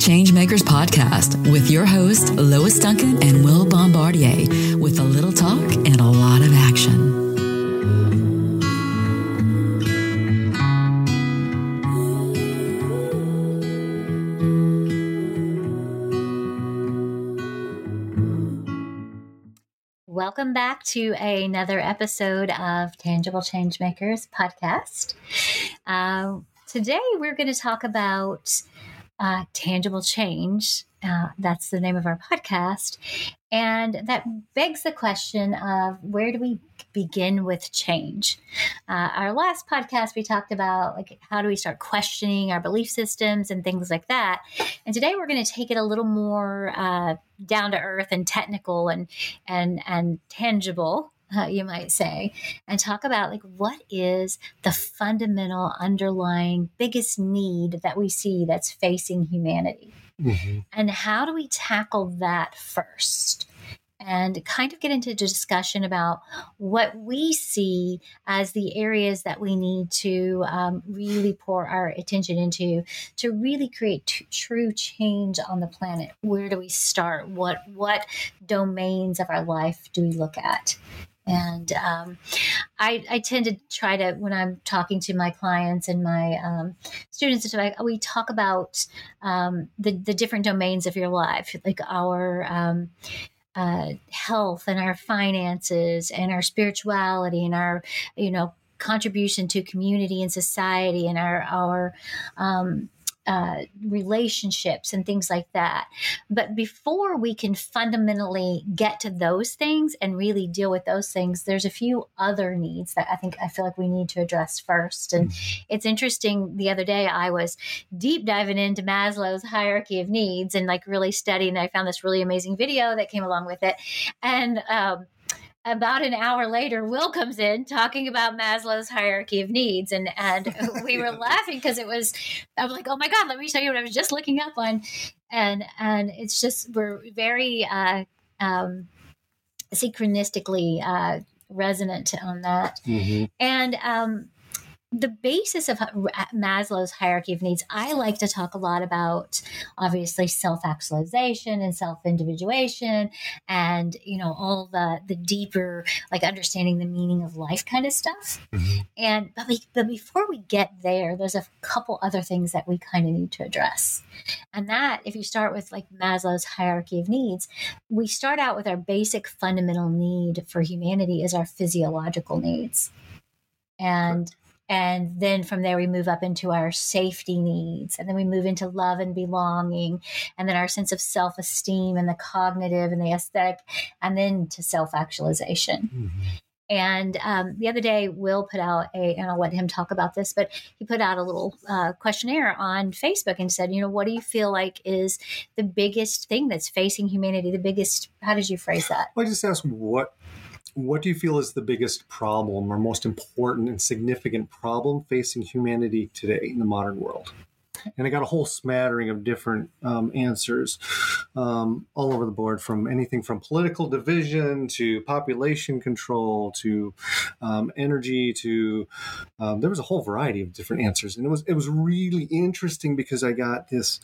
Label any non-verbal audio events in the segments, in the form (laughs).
Changemakers Podcast with your host, Lois Duncan and Will Bombardier, with a little talk and a lot of action. Welcome back to another episode of Tangible Changemakers podcast. Uh, today, we're going to talk about uh, tangible change. Uh, that's the name of our podcast. And that begs the question of where do we begin with change? Uh, our last podcast, we talked about like how do we start questioning our belief systems and things like that. And today we're going to take it a little more uh, down to earth and technical and and and tangible uh, (laughs) you might say, and talk about like what is the fundamental underlying biggest need that we see that's facing humanity. Mm-hmm. And how do we tackle that first? and kind of get into a discussion about what we see as the areas that we need to um, really pour our attention into to really create t- true change on the planet. Where do we start? What what domains of our life do we look at? And um, I, I, tend to try to, when I'm talking to my clients and my um, students, we talk about um, the, the different domains of your life, like our um, uh, health and our finances and our spirituality and our, you know, contribution to community and society and our our um, uh, relationships and things like that. But before we can fundamentally get to those things and really deal with those things, there's a few other needs that I think I feel like we need to address first. And mm-hmm. it's interesting. The other day, I was deep diving into Maslow's hierarchy of needs and like really studying. I found this really amazing video that came along with it. And, um, about an hour later, Will comes in talking about Maslow's hierarchy of needs, and and (laughs) we were laughing because it was. I was like, "Oh my god, let me show you what I was just looking up on," and and it's just we're very uh, um, synchronistically uh, resonant on that, mm-hmm. and um, the basis of Maslow's hierarchy of needs, I like to talk a lot about obviously self actualization and self individuation and, you know, all the, the deeper, like understanding the meaning of life kind of stuff. Mm-hmm. And, but, we, but before we get there, there's a couple other things that we kind of need to address. And that, if you start with like Maslow's hierarchy of needs, we start out with our basic fundamental need for humanity is our physiological needs. And and then from there, we move up into our safety needs. And then we move into love and belonging. And then our sense of self esteem and the cognitive and the aesthetic. And then to self actualization. Mm-hmm. And um, the other day, Will put out a, and I'll let him talk about this, but he put out a little uh, questionnaire on Facebook and said, you know, what do you feel like is the biggest thing that's facing humanity? The biggest, how did you phrase that? Well, I just asked what what do you feel is the biggest problem or most important and significant problem facing humanity today in the modern world? And I got a whole smattering of different um, answers um, all over the board from anything from political division to population control to um, energy to um, there was a whole variety of different answers. And it was, it was really interesting because I got this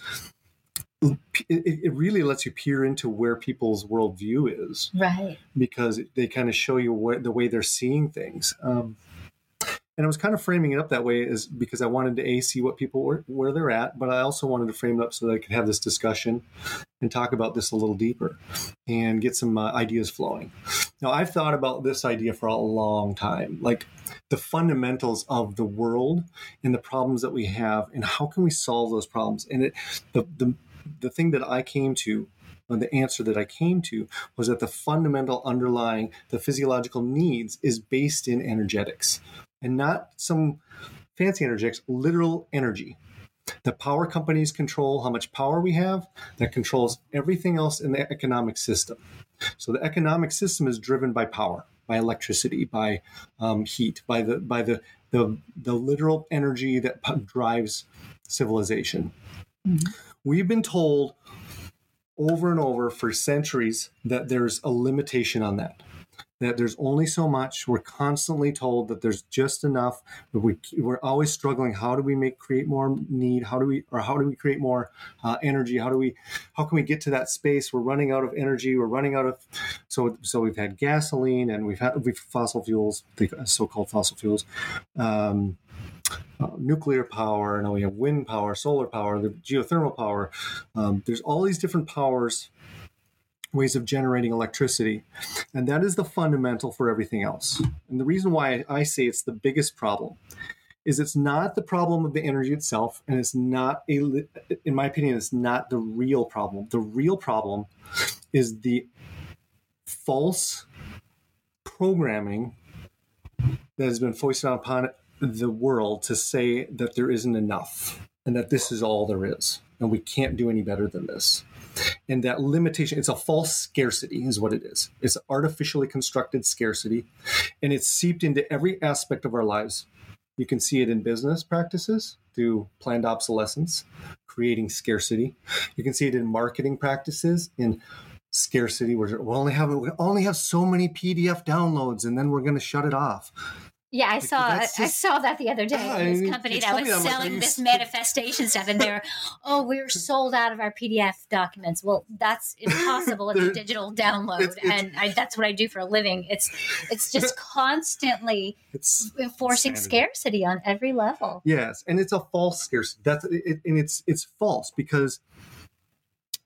it, really lets you peer into where people's worldview is, right? Because they kind of show you what, the way they're seeing things. Um, and I was kind of framing it up that way is because I wanted to a see what people were where they're at, but I also wanted to frame it up so that I could have this discussion and talk about this a little deeper and get some uh, ideas flowing. Now I've thought about this idea for a long time, like the fundamentals of the world and the problems that we have, and how can we solve those problems. And it, the the the thing that I came to or the answer that I came to was that the fundamental underlying the physiological needs is based in energetics and not some fancy energetics, literal energy. The power companies control how much power we have, that controls everything else in the economic system. So the economic system is driven by power, by electricity, by um, heat, by the by the, the the literal energy that drives civilization. Mm-hmm. We've been told over and over for centuries that there's a limitation on that. That there's only so much. We're constantly told that there's just enough. We, we're always struggling. How do we make create more need? How do we or how do we create more uh, energy? How do we how can we get to that space? We're running out of energy. We're running out of so so we've had gasoline and we've had we've fossil fuels, the so-called fossil fuels. Um, uh, nuclear power, and we have wind power, solar power, the geothermal power. Um, there's all these different powers ways of generating electricity. And that is the fundamental for everything else. And the reason why I say it's the biggest problem is it's not the problem of the energy itself, and it's not a, in my opinion, it's not the real problem. The real problem is the false programming that has been foisted upon the world to say that there isn't enough and that this is all there is and we can't do any better than this and that limitation it's a false scarcity is what it is. It's artificially constructed scarcity and it's seeped into every aspect of our lives. You can see it in business practices through planned obsolescence creating scarcity. You can see it in marketing practices in scarcity where we only have we only have so many pdf downloads and then we're going to shut it off yeah, I saw just, I saw that the other day. Yeah, this mean, company that was selling like, this manifestation stuff, and they're, oh, we're sold out of our PDF documents. Well, that's (laughs) impossible. it's a digital download, it's, it's, and I, that's what I do for a living. It's it's just (laughs) constantly it's enforcing sanity. scarcity on every level. Yes, and it's a false scarcity. That's it, and it's it's false because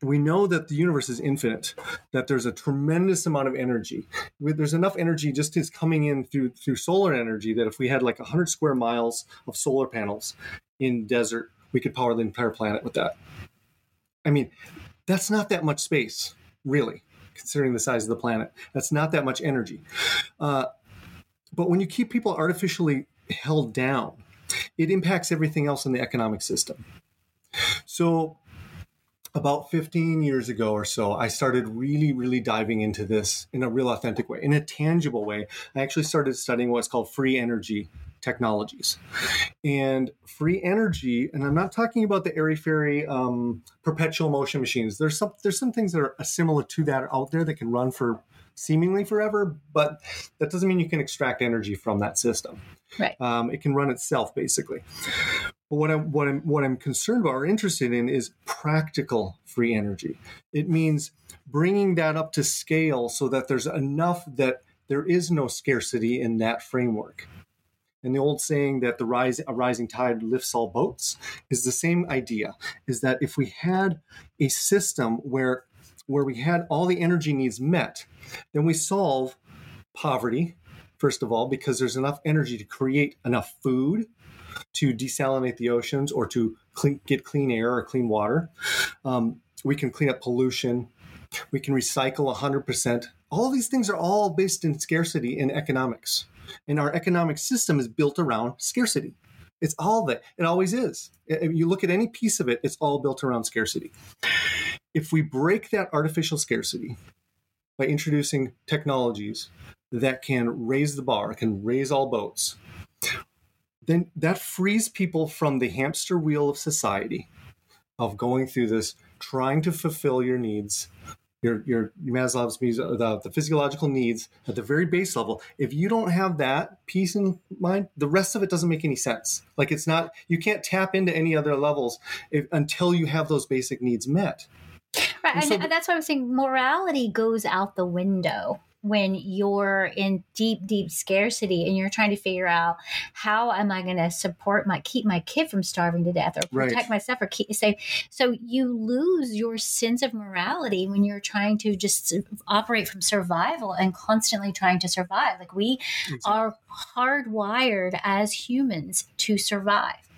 we know that the universe is infinite that there's a tremendous amount of energy. There's enough energy just is coming in through through solar energy that if we had like 100 square miles of solar panels in desert we could power the entire planet with that. I mean that's not that much space really considering the size of the planet. That's not that much energy. Uh, but when you keep people artificially held down it impacts everything else in the economic system. So about 15 years ago or so, I started really, really diving into this in a real authentic way, in a tangible way. I actually started studying what's called free energy technologies. And free energy, and I'm not talking about the airy fairy um, perpetual motion machines. There's some there's some things that are similar to that out there that can run for seemingly forever, but that doesn't mean you can extract energy from that system. Right. Um, it can run itself basically. But what I'm what I'm what I'm concerned about or interested in is practical free energy. It means bringing that up to scale so that there's enough that there is no scarcity in that framework. And the old saying that the rise a rising tide lifts all boats is the same idea. Is that if we had a system where where we had all the energy needs met, then we solve poverty first of all because there's enough energy to create enough food to desalinate the oceans or to clean, get clean air or clean water. Um, we can clean up pollution. We can recycle 100%. All these things are all based in scarcity in economics. And our economic system is built around scarcity. It's all that. It always is. If you look at any piece of it, it's all built around scarcity. If we break that artificial scarcity by introducing technologies that can raise the bar, can raise all boats, then that frees people from the hamster wheel of society of going through this trying to fulfill your needs your your Maslow's uh, the, the physiological needs at the very base level. If you don't have that peace in mind, the rest of it doesn't make any sense. Like it's not you can't tap into any other levels if, until you have those basic needs met. Right, and, so, and that's why I'm saying morality goes out the window when you're in deep deep scarcity and you're trying to figure out how am i going to support my keep my kid from starving to death or protect right. myself or keep safe so you lose your sense of morality when you're trying to just operate from survival and constantly trying to survive like we exactly. are hardwired as humans to survive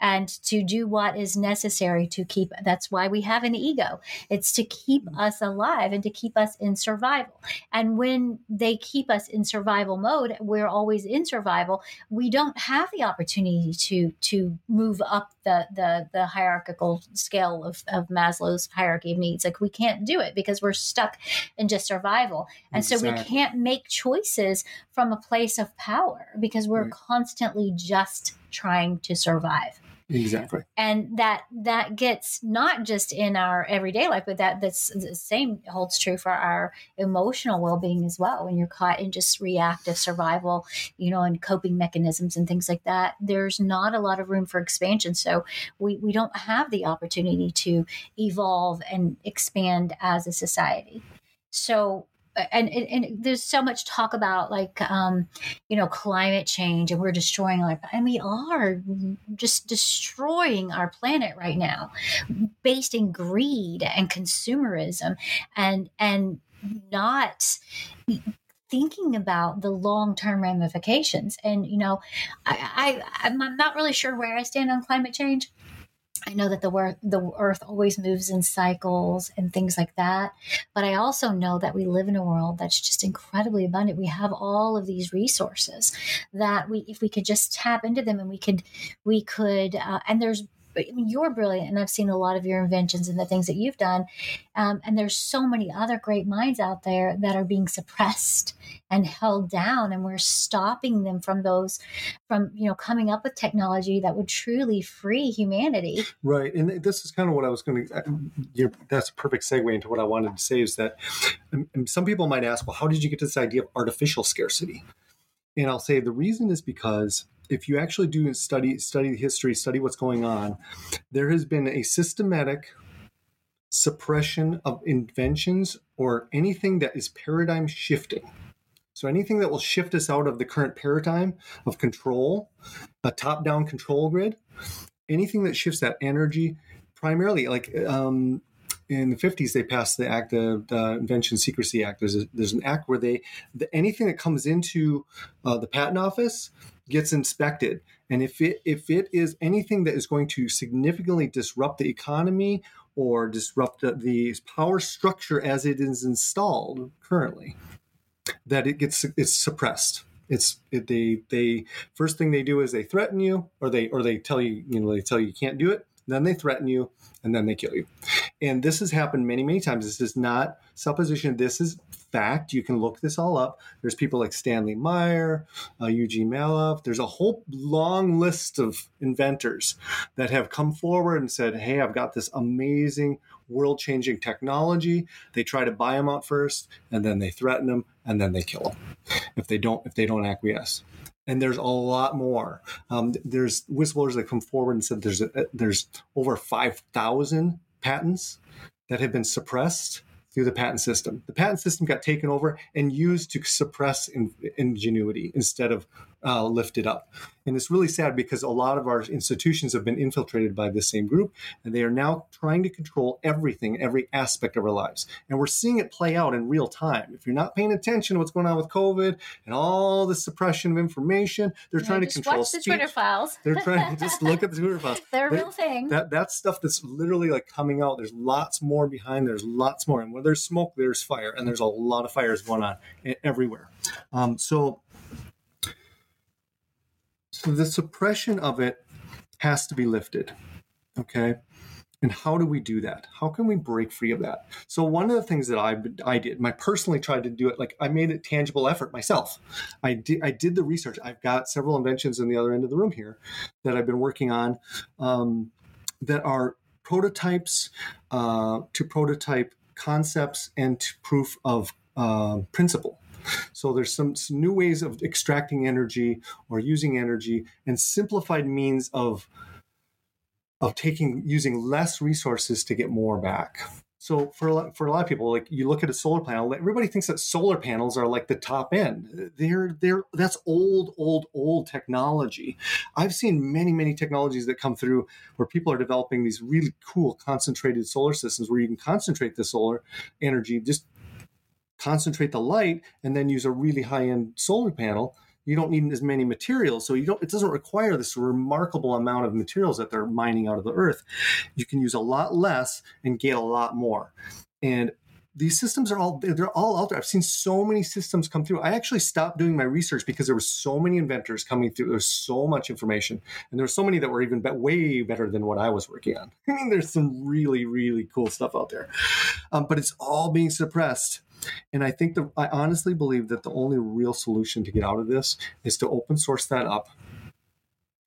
and to do what is necessary to keep that's why we have an ego it's to keep mm. us alive and to keep us in survival and when they keep us in survival mode we're always in survival we don't have the opportunity to to move up the the, the hierarchical scale of, of maslow's hierarchy of needs like we can't do it because we're stuck in just survival and exactly. so we can't make choices from a place of power because we're right. constantly just trying to survive Exactly. And that that gets not just in our everyday life, but that that's the same holds true for our emotional well being as well. When you're caught in just reactive survival, you know, and coping mechanisms and things like that, there's not a lot of room for expansion. So we, we don't have the opportunity to evolve and expand as a society. So and, and, and, there's so much talk about like um, you know climate change and we're destroying our and we are just destroying our planet right now based in greed and consumerism and and not thinking about the long-term ramifications. And you know I, I i'm not really sure where i stand on climate change I know that the earth, the earth always moves in cycles and things like that. But I also know that we live in a world that's just incredibly abundant. We have all of these resources that we, if we could just tap into them and we could, we could, uh, and there's Mean, you're brilliant, and I've seen a lot of your inventions and the things that you've done. Um, and there's so many other great minds out there that are being suppressed and held down, and we're stopping them from those, from you know, coming up with technology that would truly free humanity. Right, and this is kind of what I was going to. Uh, that's a perfect segue into what I wanted to say is that um, some people might ask, well, how did you get to this idea of artificial scarcity? And I'll say the reason is because if you actually do study study the history, study what's going on, there has been a systematic suppression of inventions or anything that is paradigm shifting. So anything that will shift us out of the current paradigm of control, a top-down control grid, anything that shifts that energy, primarily like um, in the 50s they passed the act the, the invention secrecy act there's, a, there's an act where they the, anything that comes into uh, the patent office gets inspected. And if it if it is anything that is going to significantly disrupt the economy or disrupt the, the power structure as it is installed currently that it gets it's suppressed. It's it, they they first thing they do is they threaten you or they or they tell you you know they tell you you can't do it then they threaten you and then they kill you. And this has happened many many times. This is not supposition. This is fact. You can look this all up. There's people like Stanley Meyer, uh, Eugene Mallove. There's a whole long list of inventors that have come forward and said, "Hey, I've got this amazing world-changing technology." They try to buy them out first, and then they threaten them, and then they kill them if they don't if they don't acquiesce and there's a lot more. Um, there's whistleblowers that come forward and said there's a, there's over five thousand patents that have been suppressed through the patent system. The patent system got taken over and used to suppress in, ingenuity instead of uh, lifted up. And it's really sad because a lot of our institutions have been infiltrated by this same group, and they are now trying to control everything, every aspect of our lives. And we're seeing it play out in real time. If you're not paying attention to what's going on with COVID and all the suppression of information, they're yeah, trying to control watch the Twitter files. they're trying to just look at the Twitter (laughs) files. They're a real thing. That that's stuff that's literally like coming out. There's lots more behind. There's lots more, and when there's smoke, there's fire, and there's a lot of fires going on everywhere. Um, so the suppression of it has to be lifted. Okay. And how do we do that? How can we break free of that? So one of the things that I I did, I personally tried to do it. Like I made a tangible effort myself. I did I did the research. I've got several inventions in the other end of the room here that I've been working on um, that are prototypes uh, to prototype concepts and proof of uh, principle. So there's some, some new ways of extracting energy or using energy and simplified means of of taking using less resources to get more back. So for a lot, for a lot of people, like you look at a solar panel, everybody thinks that solar panels are like the top end. They're they're that's old, old, old technology. I've seen many, many technologies that come through where people are developing these really cool concentrated solar systems where you can concentrate the solar energy just concentrate the light and then use a really high end solar panel you don't need as many materials. So you don't it doesn't require this remarkable amount of materials that they're mining out of the earth. You can use a lot less and get a lot more. And these systems are all they're all out there. I've seen so many systems come through. I actually stopped doing my research because there were so many inventors coming through. There was so much information and there were so many that were even be- way better than what i was working on. (laughs) I mean there's some really really cool stuff out there. Um, but it's all being suppressed and I think the, I honestly believe that the only real solution to get out of this is to open source that up.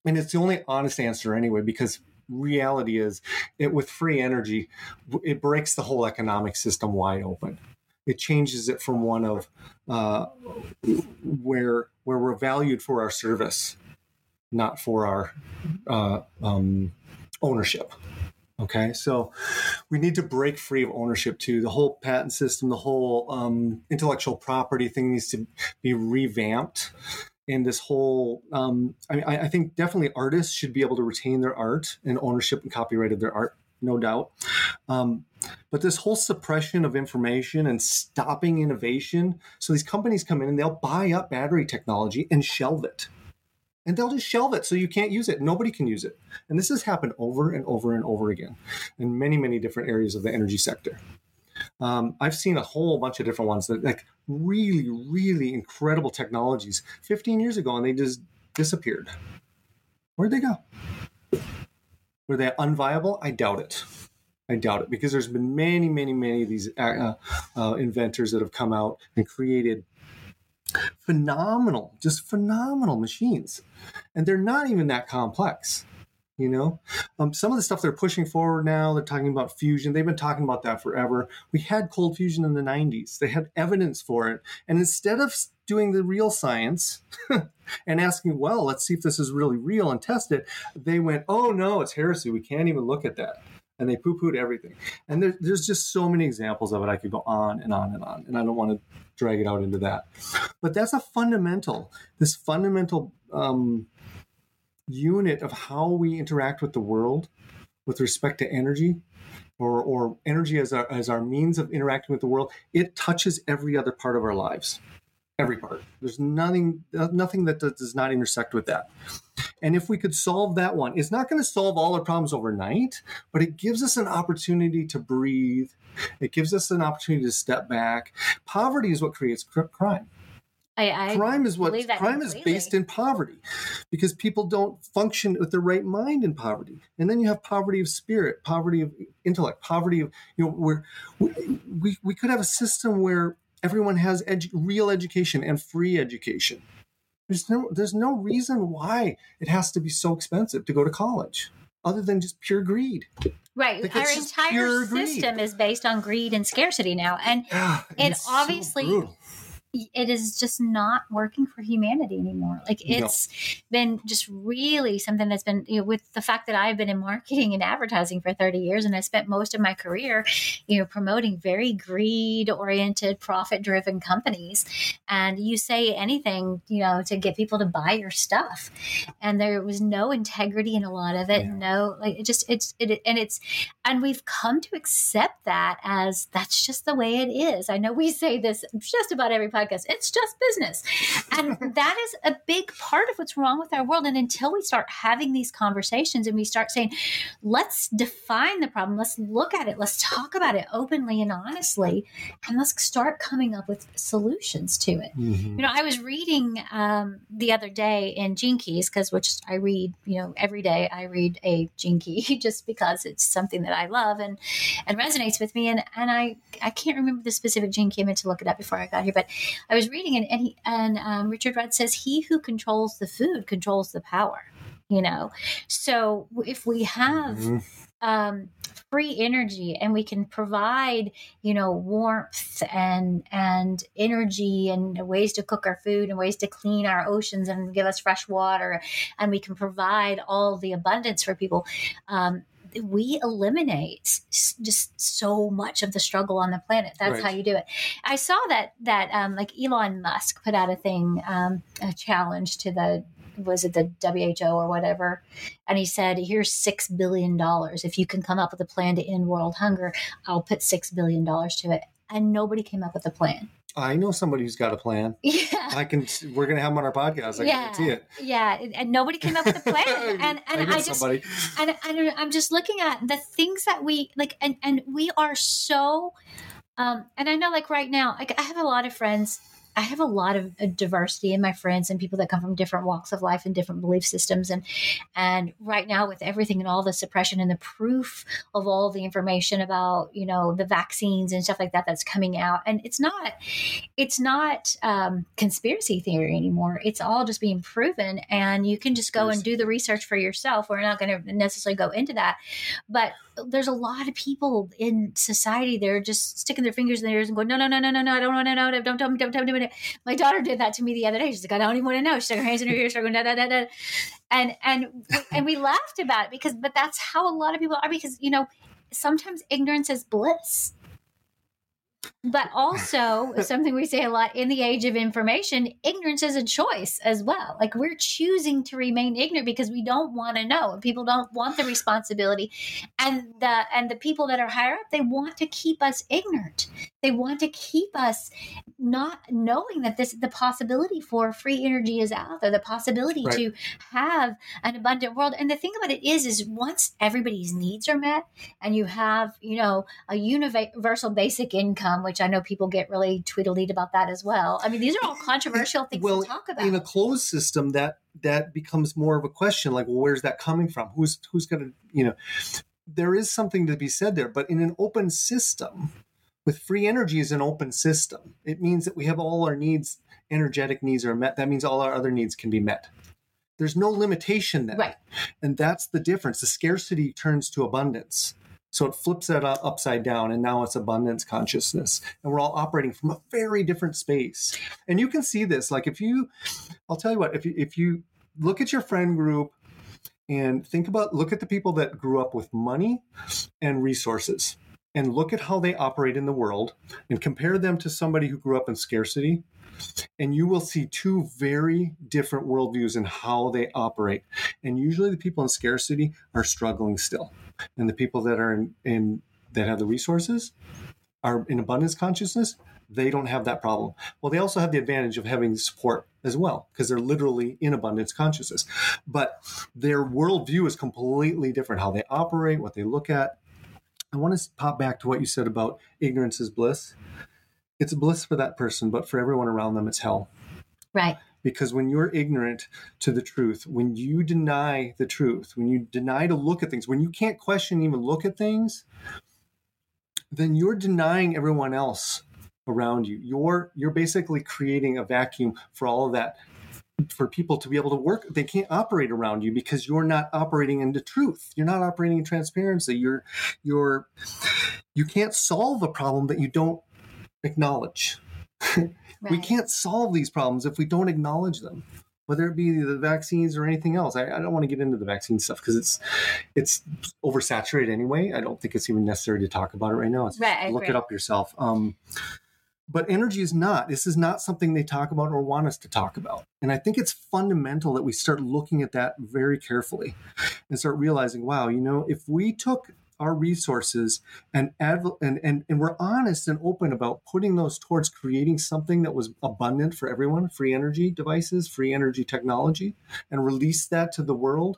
And it's the only honest answer anyway because reality is it with free energy it breaks the whole economic system wide open. It changes it from one of uh, where where we're valued for our service not for our uh, um, ownership okay so we need to break free of ownership too. The whole patent system the whole um, intellectual property thing needs to be revamped. And this whole um, I, mean I, think definitely artists should be able to retain their art and ownership and copyright of their art no doubt. Um, but this whole suppression of information and stopping innovation so these companies come in and they'll buy up battery technology and shelve it and they'll just shelve it so you can't use it nobody can use it and this has happened over and over and over again in many many different areas of the energy sector um, I've seen a whole bunch of different ones that like really, really incredible technologies 15 years ago, and they just disappeared. Where'd they go? Were they unviable? I doubt it. I doubt it because there's been many, many, many of these uh, uh, inventors that have come out and created phenomenal, just phenomenal machines, and they're not even that complex you know? Um, some of the stuff they're pushing forward now they're talking about fusion they've been talking about that forever. We had cold fusion in the 90s they had evidence for it. And instead of doing the real science (laughs) and asking well let's see if this is really real and test it they went oh no it's heresy. We can't even look at that and they poo-pooed everything. And there, there's just so many examples of it. I could go on and on and on and i don't want to drag it out into that. But that's a fundamental this fundamental um, unit of how we interact with the world with respect to energy or, or energy as our, as our means of interacting with the world, it touches every other part of our lives. Every part. There's nothing, nothing that does not intersect with that. And if we could solve that one, it's not going to solve all our problems overnight, but it gives us an opportunity to breathe. It gives us an opportunity to step back. Poverty is what creates crime. I, I crime is what crime completely. is based in poverty because people don't function with the right mind in poverty and then you have poverty of spirit poverty of intellect poverty of you know where we, we could have a system where everyone has edu- real education and free education there's no there's no reason why it has to be so expensive to go to college other than just pure greed Right. Like Our entire system is based on greed and scarcity now. And yeah, it obviously so it is just not working for humanity anymore. Like it's no. been just really something that's been you know, with the fact that I've been in marketing and advertising for 30 years and I spent most of my career, you know, promoting very greed oriented, profit driven companies. And you say anything, you know, to get people to buy your stuff. And there was no integrity in a lot of it. Yeah. No, like it just, it's, it, and it's, and we've come to accept that as that's just the way it is. I know we say this just about every podcast podcast. It's just business. And (laughs) that is a big part of what's wrong with our world. And until we start having these conversations and we start saying, let's define the problem, let's look at it, let's talk about it openly and honestly, and let's start coming up with solutions to it. Mm-hmm. You know, I was reading um, the other day in Gene Keys, because which I read, you know, every day I read a Gene Key (laughs) just because it's something that I love and and resonates with me. And and I I can't remember the specific Gene Key. I meant to look it up before I got here, but I was reading it, and he, and um, Richard Rudd says, "He who controls the food controls the power." You know, so if we have mm-hmm. um, free energy and we can provide, you know, warmth and and energy and ways to cook our food and ways to clean our oceans and give us fresh water, and we can provide all the abundance for people. Um, we eliminate just so much of the struggle on the planet. That's right. how you do it. I saw that that um, like Elon Musk put out a thing, um, a challenge to the was it the WHO or whatever, and he said, "Here's six billion dollars. If you can come up with a plan to end world hunger, I'll put six billion dollars to it." And nobody came up with a plan. I know somebody who's got a plan. (laughs) Yeah, I can. We're going to have him on our podcast. I yeah, can see it. Yeah, and nobody came up with a (laughs) plan. and and I, I just somebody. and, and I'm just looking at the things that we like, and and we are so. Um, and I know, like right now, like I have a lot of friends I have a lot of uh, diversity in my friends and people that come from different walks of life and different belief systems. And and right now, with everything and all the suppression and the proof of all the information about you know the vaccines and stuff like that that's coming out, and it's not it's not um, conspiracy theory anymore. It's all just being proven, and you can just go and do the research for yourself. We're not going to necessarily go into that, but there's a lot of people in society they're just sticking their fingers in their ears and going no no no no no no I don't want to know don't tell me don't me my daughter did that to me the other day. She's like I don't even want to know. She stuck her hands in her ears going da, da, da, da. and and (laughs) and we laughed about it because but that's how a lot of people are because you know sometimes ignorance is bliss but (laughs) also something we say a lot in the age of information ignorance is a choice as well. Like we're choosing to remain ignorant because we don't want to know and people don't want the responsibility. And the and the people that are higher up they want to keep us ignorant. They want to keep us not knowing that this the possibility for free energy is out there the possibility right. to have an abundant world. And the thing about it is is once everybody's needs are met and you have you know a universal basic income which I know people get really tweedledee about that as well. I mean, these are all (laughs) controversial things well, to talk about. In a closed system, that that becomes more of a question. Like, well, where's that coming from? Who's who's going to you know? There is something to be said there, but in an open system, with free energy is an open system. It means that we have all our needs, energetic needs are met. That means all our other needs can be met. There's no limitation there. Right. And that's the difference. The scarcity turns to abundance. So it flips that upside down, and now it's abundance consciousness. And we're all operating from a very different space. And you can see this. Like if you, I'll tell you what, if you, if you look at your friend group and think about, look at the people that grew up with money and resources and look at how they operate in the world and compare them to somebody who grew up in scarcity and you will see two very different worldviews in how they operate. And usually the people in scarcity are struggling still and the people that are in, in that have the resources are in abundance consciousness they don't have that problem. Well they also have the advantage of having support as well because they're literally in abundance consciousness. But their worldview is completely different. How they operate what they look at. I want to pop back to what you said about ignorance is bliss. It's bliss for that person but for everyone around them it's hell. Right because when you're ignorant to the truth, when you deny the truth, when you deny to look at things, when you can't question, even look at things, then you're denying everyone else around you. You're you're basically creating a vacuum for all of that for people to be able to work. They can't operate around you because you're not operating in the truth. You're not operating in transparency. You're you're you can't solve a problem that you don't acknowledge (laughs) Right. We can't solve these problems if we don't acknowledge them, whether it be the vaccines or anything else. I, I don't want to get into the vaccine stuff because it's it's oversaturated anyway. I don't think it's even necessary to talk about it right now. It's, right, look it up yourself. Um, but energy is not. This is not something they talk about or want us to talk about. And I think it's fundamental that we start looking at that very carefully and start realizing, wow, you know, if we took our resources and, and, and, and we're honest and open about putting those towards creating something that was abundant for everyone free energy devices, free energy technology, and release that to the world,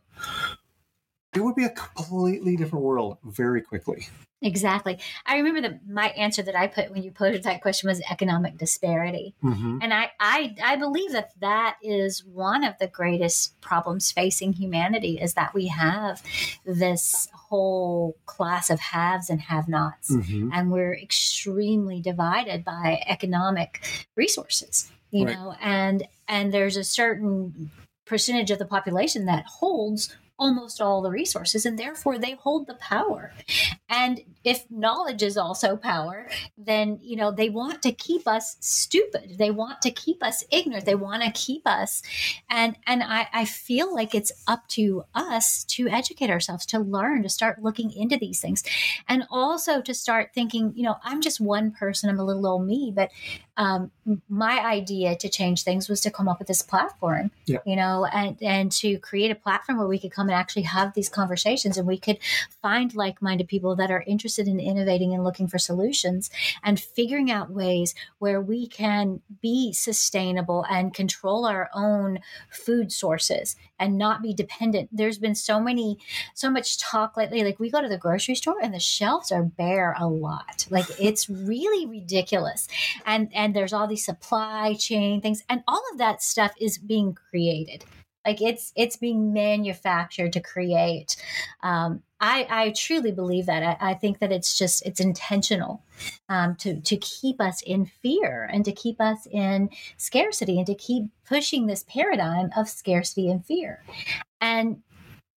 it would be a completely different world very quickly. Exactly. I remember that my answer that I put when you posed that question was economic disparity, mm-hmm. and I, I I believe that that is one of the greatest problems facing humanity is that we have this whole class of haves and have-nots, mm-hmm. and we're extremely divided by economic resources. You right. know, and and there's a certain percentage of the population that holds almost all the resources and therefore they hold the power. And if knowledge is also power then you know they want to keep us stupid. They want to keep us ignorant. They want to keep us and and I, I feel like it's up to us to educate ourselves to learn to start looking into these things and also to start thinking you know i'm just one person i'm a little old me but um, my idea to change things was to come up with this platform yeah. you know and and to create a platform where we could come and actually have these conversations and we could find like-minded people that are interested in innovating and looking for solutions and figuring out ways where we can be sustainable and control our own food sources and not be dependent. There's been so many, so much talk lately. Like we go to the grocery store and the shelves are bare a lot. Like it's really ridiculous. And and there's all these supply chain things and all of that stuff is being created like it's it's being manufactured to create um, I, I truly believe that. I, I, think that it's just it's intentional um, to to keep us in fear and to keep us in scarcity and to keep pushing this paradigm of scarcity and fear. And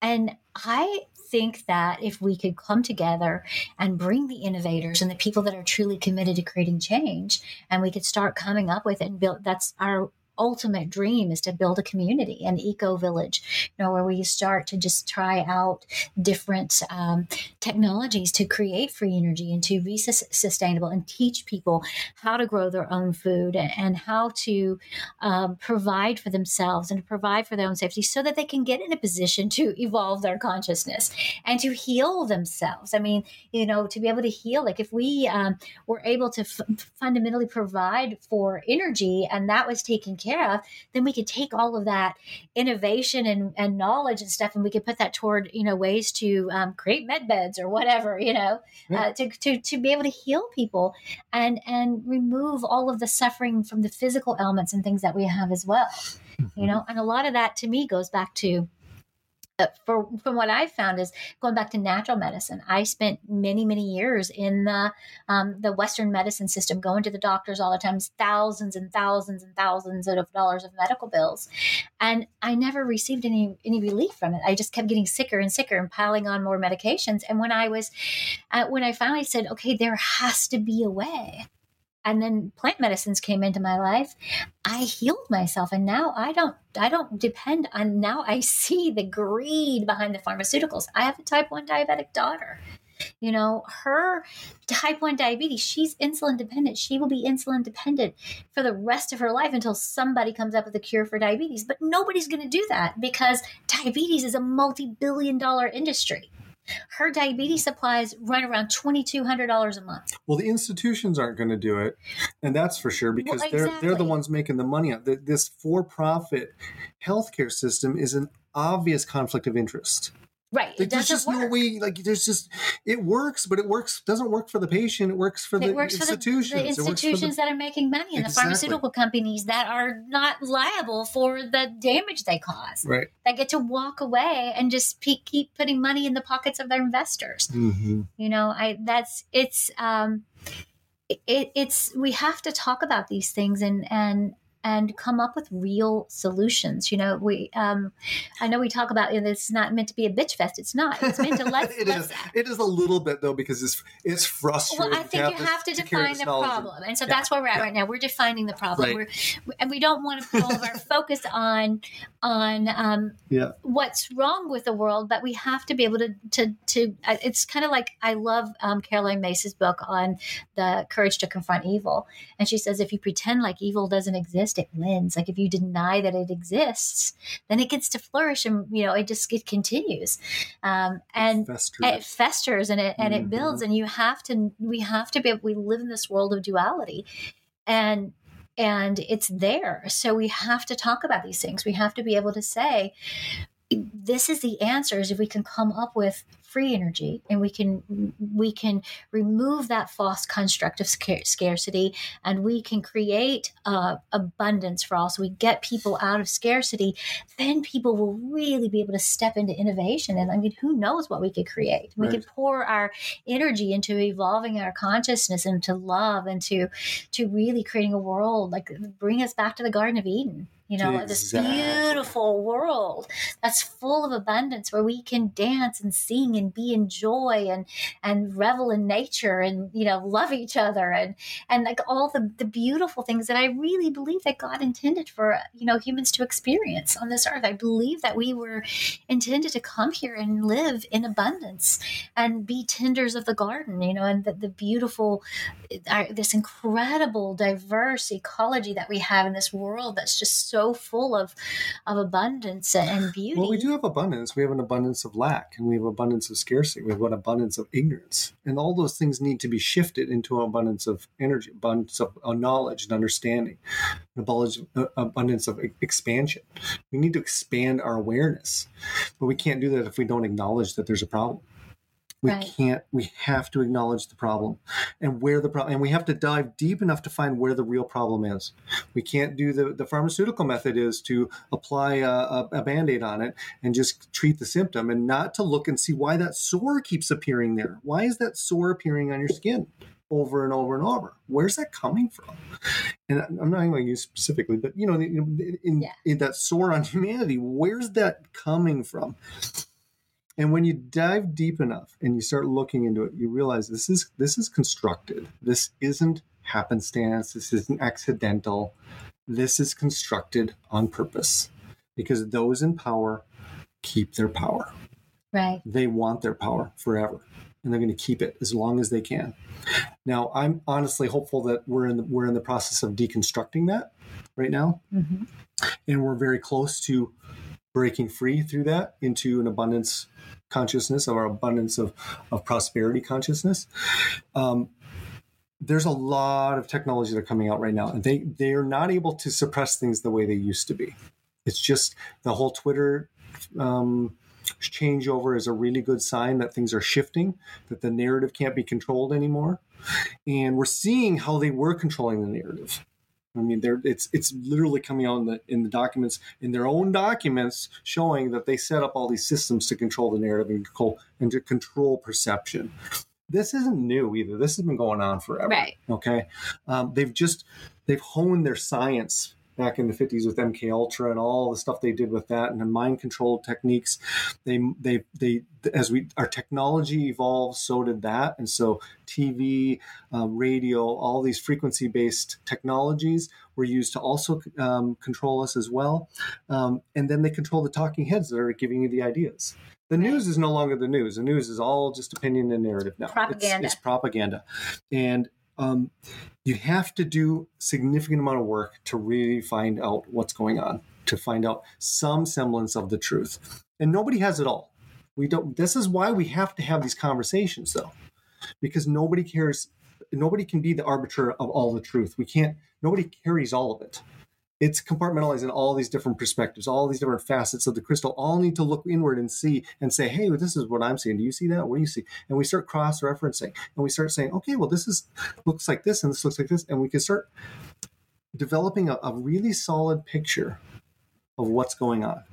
and I think that if we could come together and bring the innovators and the people that are truly committed to creating change, and we could start coming up with it and build that's our ultimate dream is to build a community, an eco village, you know, where we start to just try out different um, technologies to create free energy and to be sustainable and teach people how to grow their own food and how to um, provide for themselves and to provide for their own safety so that they can get in a position to evolve their consciousness and to heal themselves. I mean, you know, to be able to heal, like if we um, were able to f- fundamentally provide for energy and that was taken care care of, then we could take all of that innovation and, and knowledge and stuff, and we could put that toward you know ways to um, create med beds or whatever, you know, yeah. uh, to, to to be able to heal people and and remove all of the suffering from the physical elements and things that we have as well. Mm-hmm. You know, and a lot of that to me goes back to for from what I've found is going back to natural medicine. I spent many many years in the um, the Western medicine system, going to the doctors all the time, thousands and thousands and thousands of dollars of medical bills, and I never received any any relief from it. I just kept getting sicker and sicker and piling on more medications. And when I was uh, when I finally said, okay, there has to be a way and then plant medicines came into my life i healed myself. And now i don't i don't depend on now i see the greed behind the pharmaceuticals. I have a type 1 diabetic daughter. You know her type 1 diabetes she's insulin dependent. She will be insulin dependent for the rest of her life until somebody comes up with a cure for diabetes. But nobody's going to do that because diabetes is a multi-billion dollar industry her diabetes supplies run around twenty two hundred dollars a month. Well, the institutions aren't going to do it, and that's for sure because well, exactly. they're they're the ones making the money. Out. This for profit healthcare system is an obvious conflict of interest. Right. Like, there's just work. no way. Like there's just it works, but it works doesn't work for the patient. It works for it the works institutions. For the, the institutions the, that are making money and exactly. the pharmaceutical companies that are not liable for the damage they cause. Right. That get to walk away and just pe- keep putting money in the pockets of their investors. Mm-hmm. You know, I that's it's um, it, it's we have to talk about these things and and and come up with real solutions. You know, we um, I know we talk about you know, it's not meant to be a bitch fest. It's not. It's meant to (laughs) let it is. It is a little bit though because it's it's frustrating. Well, I think you have to, to define the problem, and so yeah. that's where we're at yeah. right now. We're defining the problem. Right. We're, and we don't want to put all of our focus on on um, yeah. what's wrong with the world, but we have to be able to to to. Uh, it's kind of like I love um, Caroline Myss's book on the courage to confront evil, and she says if you pretend like evil doesn't exist it wins. Like if you deny that it exists, then it gets to flourish, and you know it just it continues, um, and it festers. it festers, and it and mm-hmm. it builds. And you have to we have to be able we live in this world of duality, and and it's there. So we have to talk about these things. We have to be able to say, this is the answers if we can come up with free energy and we can we can remove that false construct of scarcity and we can create uh, abundance for all. So we get people out of scarcity then people will really be able to step into innovation. And i mean who knows what we could create? We could pour our energy into evolving our consciousness into love and to to really creating a world like bring us back to the garden of eden you know, exactly. this beautiful world that's full of abundance where we can dance and sing and be in joy and and revel in nature and you know love each other and and like all the the beautiful things that I really believe that God intended for you know humans to experience on this earth. I believe that we were intended to come here and live in abundance and be tenders of the garden, you know, and the, the beautiful, uh, this incredible diverse ecology that we have in this world that's just so full of of abundance and beauty. Well, we do have abundance. We have an abundance of lack, and we have abundance of scarcity. We have an abundance of ignorance, and all those things need to be shifted into an abundance of energy, abundance of uh, knowledge and understanding, an abundance uh, of expansion. We need to expand our awareness, but we can't do that if we don't acknowledge that there's a problem. We Right. can't. We have to acknowledge the problem and where the problem, and we have to dive deep enough to find where the real problem is. We can't do the the pharmaceutical method is to apply a, a, a band aid on it and just treat the symptom, and not to look and see why that sore keeps appearing there. Why is that sore appearing on your skin? Over and over and over. Where's that coming from? And I'm not going to use specifically, but you know, in, in, Yeah. in that sore on humanity, where's that coming from? And when you dive deep enough and you start looking into it, you realize this is this is constructed. This isn't happenstance. This isn't accidental. This is constructed on purpose because those in power keep their power. Right. They want their power forever, and they're going to keep it as long as they can. Now, I'm honestly hopeful that we're in the, we're in the process of deconstructing that right now, hmm and we're very close to breaking free through that into an abundance consciousness our abundance of, of prosperity consciousness. Um, there's a lot of technology that are coming out right now and they they are not able to suppress things the way they used to be. It's just the whole twitter um, changeover is a really good sign that things are shifting that the narrative can't be controlled anymore. And we're seeing how they were controlling the narrative I mean, they're, it's it's literally coming out in the in the documents in their own documents showing that they set up all these systems to control the narrative and control and to control perception. This isn't new either. This has been going on forever. Right. Okay, um, they've just they've honed their science back in the 50s with MK Ultra and all the stuff they did with that and the mind control techniques. They they they as we our technology evolved, so did that, and so TV, uh, radio, all these frequency based technologies were used to also um, control us as well. Um, and then they control the talking heads that are giving you the ideas. The news is no longer the news. The news is all just opinion and narrative now. It's- Propaganda. It's, propaganda, and um, you have to do significant amount of work to really find out what's going on, to find out some semblance of the truth. And nobody has it all. We don't. This is why we have to have these conversations, though, because nobody cares. Nobody can be the arbiter of all the truth. We can't. Nobody carries all of it it's compartmentalized in all these different perspectives, all these different facets of the crystal, all need to look inward and see and say, hey, this is what I'm seeing. Do you see that? What do you see? And we start cross referencing and we start saying, okay, well, this is looks like this and this looks like this. And we can start developing a, a really solid picture of what's going on.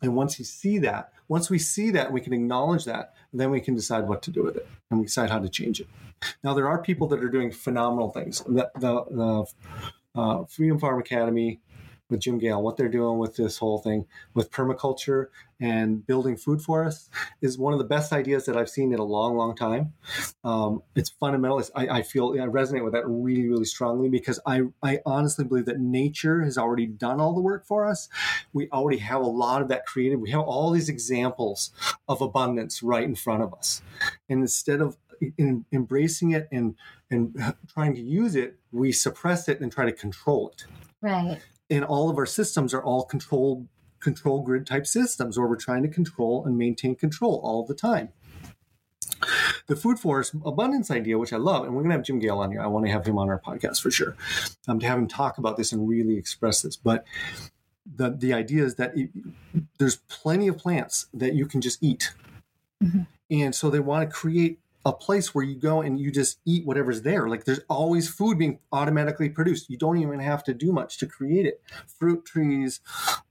And once you see that, once we see that, we can acknowledge that, then we can decide what to do with it and we decide how to change it. Now, there are people that are doing phenomenal things. The, the, the uh, Freedom Farm Academy with Jim Gale, what they're doing with this whole thing with permaculture and building food forests is one of the best ideas that I've seen in a long, long time. Um, it's fundamental. I, I feel I resonate with that really, really strongly because I, I honestly believe that nature has already done all the work for us. We already have a lot of that created. We have all these examples of abundance right in front of us. And instead of in, embracing it and and trying to use it, we suppress it and try to control it. Right. And all of our systems are all controlled control grid type systems where we're trying to control and maintain control all the time. The food forest abundance idea, which I love, and we're going to have Jim Gale on here. I want to have him on our podcast for sure, um, to have him talk about this and really express this. But the the idea is that it, there's plenty of plants that you can just eat, Mhm. and so they want to create a place where you go and you just eat whatever's there. Like there's always food being automatically produced. You don't even have to do much to create it. Fruit trees,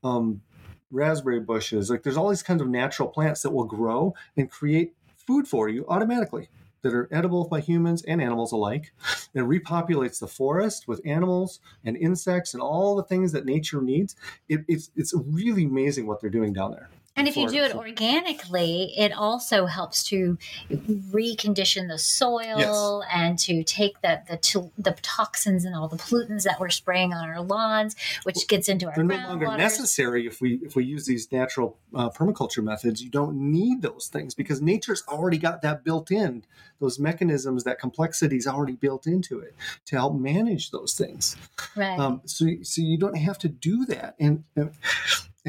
um, raspberry bushes, like there's all these kinds of natural plants that will grow and create food for you automatically that are edible by humans and animals alike. It repopulates the forest with animals and insects and all the things that nature needs. It, it's it's really amazing what they're doing down there. And if you do it for- organically, it also helps to recondition the soil and to take the, the to, the toxins and all the pollutants that we're spraying on our lawns, which gets into our they're no longer groundwaters. necessary if we if we use these natural uh, permaculture methods. You don't need those things because nature's already got that built in. Those mechanisms, that complexity's already built into it to help manage those things. Right. Um, so, so you don't have to do that. And and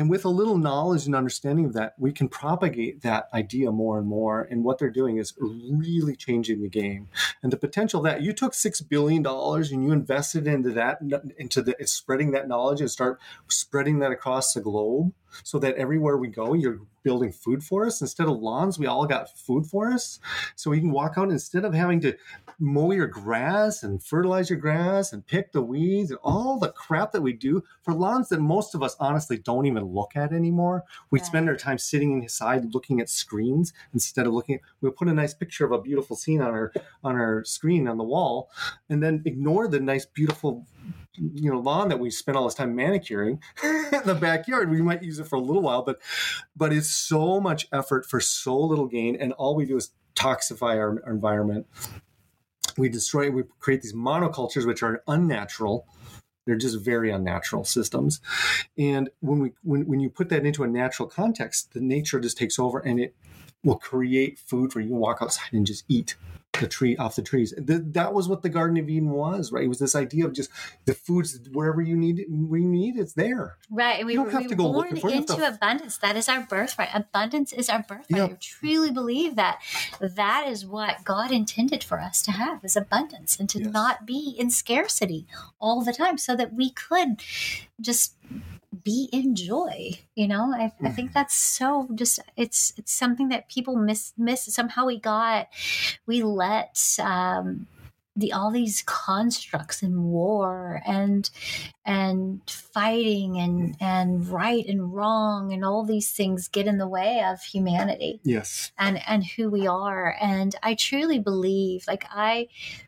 with a little knowledge and understanding of that, we can propagate that idea more and more. And what they're doing is really changing the game. And the potential that you took six billion dollars and you invested into that, into the spreading that knowledge and start spreading that across the globe. So that everywhere we go, you're building food forests. Instead of lawns, we all got food forests. So we can walk out instead of having to mow your grass and fertilize your grass and pick the weeds and all the crap that we do for lawns that most of us honestly don't even look at anymore. We Right. spend our time sitting inside looking at screens instead of looking. We'll put a nice picture of a beautiful scene on our on our screen on the wall, and then ignore the nice, beautiful you know lawn that we spent all this time manicuring (laughs) in the backyard. We might use it for a little while but but it's so much effort for so little gain and all we do is toxify our, our environment. We destroy we create these monocultures which are unnatural. They're just very unnatural systems. And when we when, when you put that into a natural context the nature just takes over and it will create food for you to walk outside and just eat the tree off the trees. Th- that was what the Garden of Eden was, right? It was this idea of just the foods wherever you need it, you need it's there. Right. And we You don't have we to go born looking for it. You have into to- abundance. That is our birthright. Abundance is our birthright. Yeah. I truly believe that that is what God intended for us to have is abundance and to Yes. not be in scarcity all the time so that we could just be in joy you know I, I Mm-hmm. think that's so just it's it's something that people miss miss somehow we got we let um the all these constructs and war and and fighting and and right and wrong and all these things get in the way of humanity Yes. and and who we are and i truly believe like i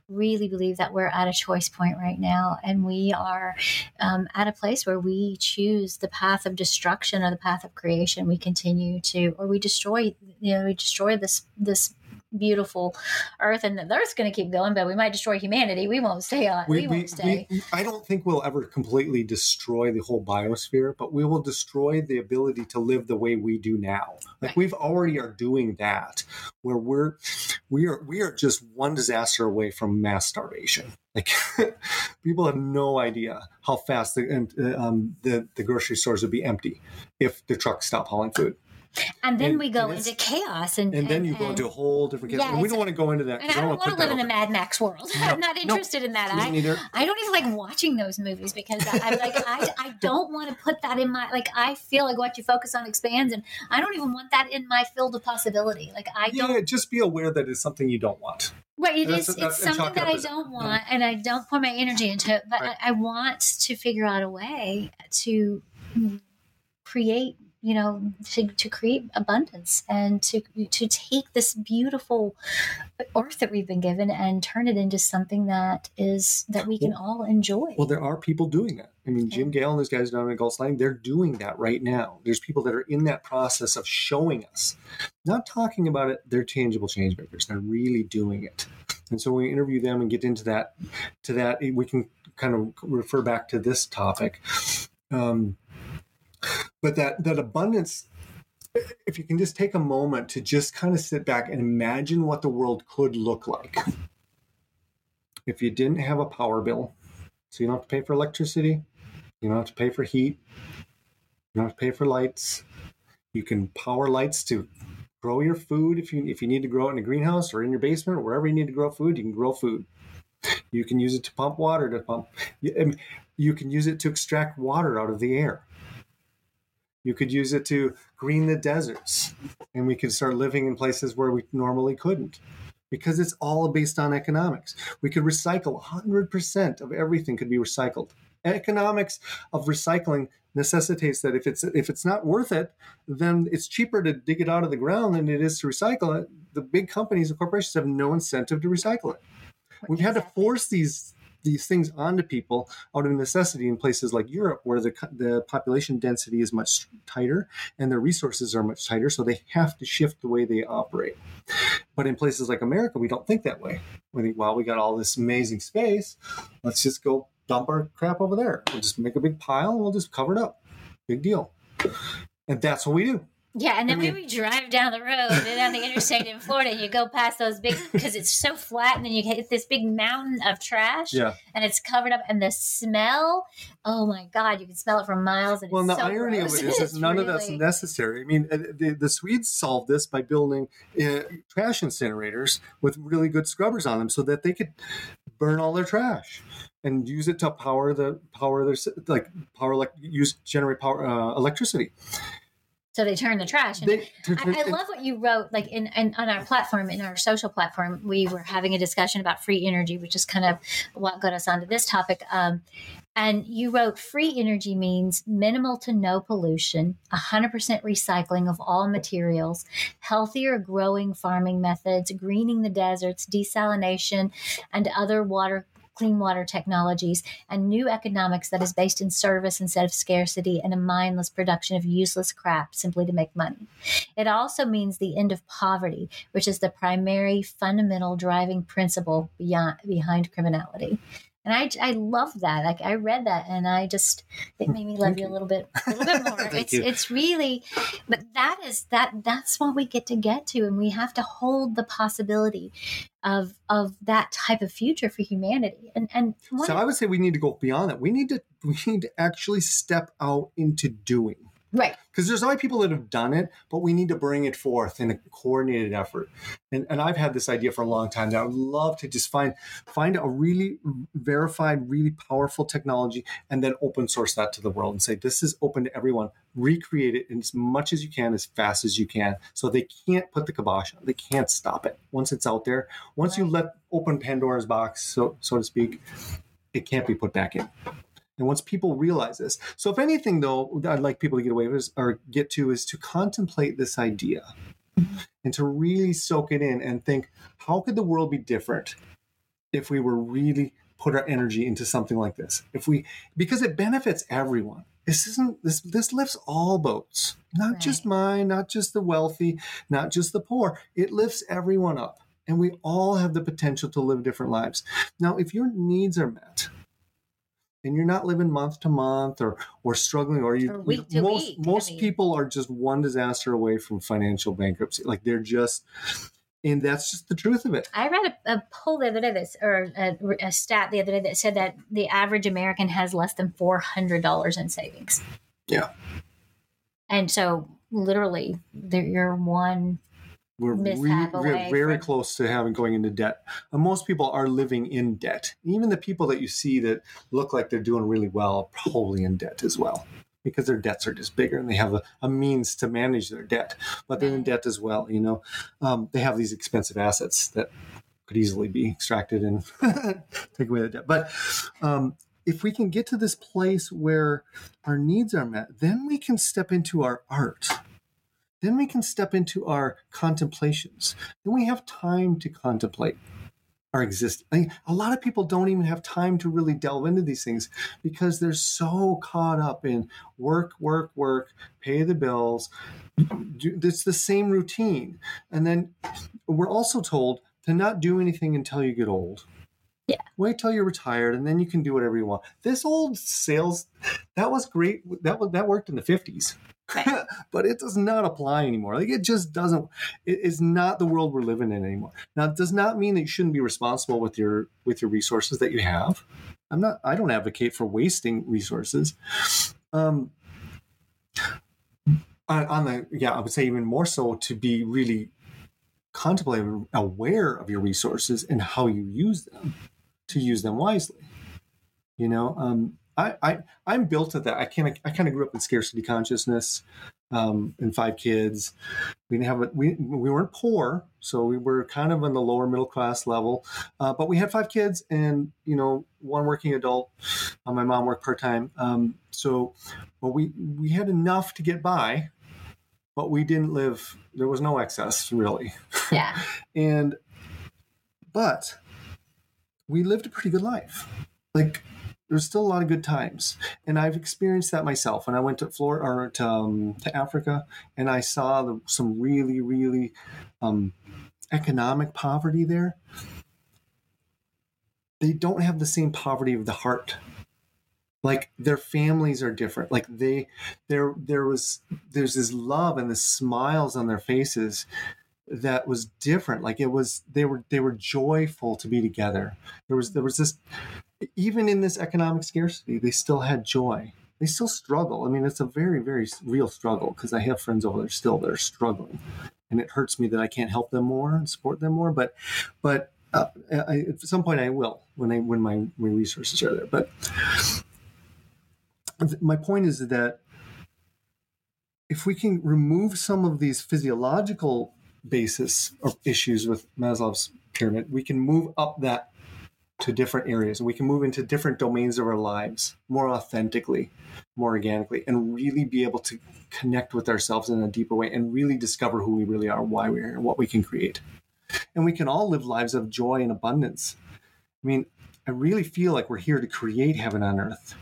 really believe that we're at a choice point right now and we are um, at a place where we choose the path of destruction or the path of creation we continue to or we destroy you know we destroy this this beautiful earth and the earth's going to keep going but we might destroy humanity we won't stay on we, won't stay we- I don't think we'll ever completely destroy the whole biosphere, but we will destroy the ability to live the way we do now. Like Right. we've already are doing that, where we're we are we are just one disaster away from mass starvation. Like (laughs) people have no idea how fast the uh, um, the the grocery stores would be empty if the trucks stop hauling food. And then and- we go into chaos and And then you go into a whole different case. Yeah, and we don't want to go into that. and I don't wanna want to live in a. Mad Max world. No, I'm not no. interested in that. I, neither. I don't even like watching those movies because I, I'm like I, I don't want to put that in my like I feel like what you focus on expands and I don't even want that in my field of possibility. Like I don't Yeah, just be aware that it's something you don't want. Right, it is. That's- is. that's- It's something that I don't want, and I don't pour my energy into it. But Right. I, I want to figure out a way to create, you know, to, to create abundance and to to take this beautiful earth that we've been given and turn it into something that is that we can all enjoy. Well, there are people doing that. I mean, Jim Gale and those guys down in Gulf Sliding, they're doing that right now. There's people that are in that process of showing us, not talking about it. They're tangible change makers. They're really doing it. And so when we interview them and get into that, to that, we can kind of refer back to this topic. Um, but that that abundance if you can just take a moment to just kind of sit back and imagine what the world could look like if you didn't have a power bill. So you don't have to pay for electricity you don't have to pay for heat you don't have to pay for lights. You can power lights to grow your food if you if you need to grow it in a greenhouse or in your basement or wherever you need to grow food you can grow food. You can use it to pump water to pump you, you can use it to extract water out of the air you could use it to green the deserts and we could start living in places where we normally couldn't because it's all based on economics. We could recycle 100% of everything could be recycled. Economics of recycling necessitates that if it's if it's not worth it then it's cheaper to dig it out of the ground than it is to recycle it. The big companies and corporations have no incentive to recycle it. We've had to force these these things onto people out of necessity in places like Europe, where the the population density is much tighter and their resources are much tighter, so they have to shift the way they operate. But in places like America, we don't think that way. We think, well, we got all this amazing space, let's just go dump our crap over there. We'll just make a big pile and we'll just cover it up. Big deal. And that's what we do. Yeah, and then I mean- when we drive down the road and down the interstate in Florida, you go past those big because it's so flat, and then you hit this big mountain of trash, Yeah. and it's covered up, and the smell. Oh my God, you can smell it from miles. And Well, and the so irony gross. of it is, (laughs) none of that's necessary. I mean, uh, the, the Swedes solved this by building uh, trash incinerators with really good scrubbers on them, so that they could burn all their trash and use it to power the power their like power like use generate power uh, electricity so they turn the trash. And they, I, I, love what you wrote. Like in, in, on our platform, in our social platform, we were having a discussion about free energy, which is kind of what got us onto this topic. Um, and you wrote free energy means minimal to no pollution, 100% recycling of all materials, healthier growing farming methods, greening the deserts, desalination, and other water clean water technologies, and new economics that is based in service instead of scarcity and a mindless production of useless crap simply to make money. It also means the end of poverty, which is the primary fundamental driving principle beyond, behind criminality. And I, I love that. Like I read that and I just it made me love you. you a little bit (laughs) a little bit more. it's you. it's really but that is that that's what we get to get to and we have to hold the possibility of of that type of future for humanity. And and so I would say we need to go beyond that. We need to we need to actually step out into doing. Right. Because there's already people that have done it, but we need to bring it forth in a coordinated effort. And, and I've had this idea for a long time that I would love to just find find a really verified, really powerful technology and then open source that to the world and say, this is open to everyone. Recreate it as much as you can, as fast as you can. So they can't put the kibosh on. They can't stop it. Once it's out there, once right. you let open Pandora's box, so so to speak, it can't be put back in. And once people realize this, so if anything, though, I'd like people to get away with or get to is to contemplate this idea and to really soak it in and think, how could the world be different if we were really put our energy into something like this? If we, because it benefits everyone. This isn't this. This lifts all boats, not right. just mine, not just the wealthy, not just the poor. It lifts everyone up, and we all have the potential to live different lives. Now, if your needs are met, and you're not living month to month or or struggling or you or week to most week. most I mean. people are just one disaster away from financial bankruptcy like they're just and that's just the truth of it. I read a, a poll the other day that's or a, a, stat the other day that said that the average American has less than four hundred dollars in savings. Yeah, and so literally, you're one we're, re- we're very from... close to having going into debt. And most people are living in debt. Even the people that you see that look like they're doing really well are probably in debt as well because their debts are just bigger and they have a, a means to manage their debt, but they're in debt as well. You know, um, they have these expensive assets that could easily be extracted and (laughs) take away the debt. But um, if we can get to this place where our needs are met, then we can step into our art then we can step into our contemplations. Then we have time to contemplate our existence. I mean, a lot of people don't even have time to really delve into these things because they're so caught up in work, work, work, pay the bills. It's the same routine. And then we're also told to not do anything until you get old. Yeah. Wait till you're retired and then you can do whatever you want. This old sales that was great. That was that worked in the 50s. (laughs) but it does not apply anymore. Like it just doesn't. It is not the world we're living in anymore. Now, it does not mean that you shouldn't be responsible with your with your resources that you have. I'm not. I don't advocate for wasting resources. Um, on, on the yeah, I would say even more so to be really contemplative, aware of your resources and how you use them, to use them wisely. You know, um, I, I I'm built at that. I kind of I kind of grew up in scarcity consciousness, um, and five kids. We didn't have a, we we weren't poor, so we were kind of in the lower middle class level. Uh, but we had five kids, and you know, one working adult. Uh, my mom worked part time, um, so well, we we had enough to get by, but we didn't live. There was no excess really. Yeah. (laughs) and but we lived a pretty good life. Like there's still a lot of good times, and I've experienced that myself. When I went to Florida or to, um, to Africa, and I saw the, some really, really um, economic poverty there. They don't have the same poverty of the heart. Like their families are different. Like they, there, there was, there's this love and the smiles on their faces that was different like it was they were they were joyful to be together there was there was this even in this economic scarcity, they still had joy. They still struggle. I mean, it's a very, very real struggle because I have friends over there still that are struggling, and it hurts me that I can't help them more and support them more. But, but uh, I, at some point I will when I when my, my resources are there. But my point is that if we can remove some of these physiological basis or issues with Maslow's pyramid, we can move up that to different areas and we can move into different domains of our lives more authentically, more organically, and really be able to connect with ourselves in a deeper way and really discover who we really are, why we're here, and what we can create. And we can all live lives of joy and abundance. I mean, I really feel like we're here to create heaven on earth.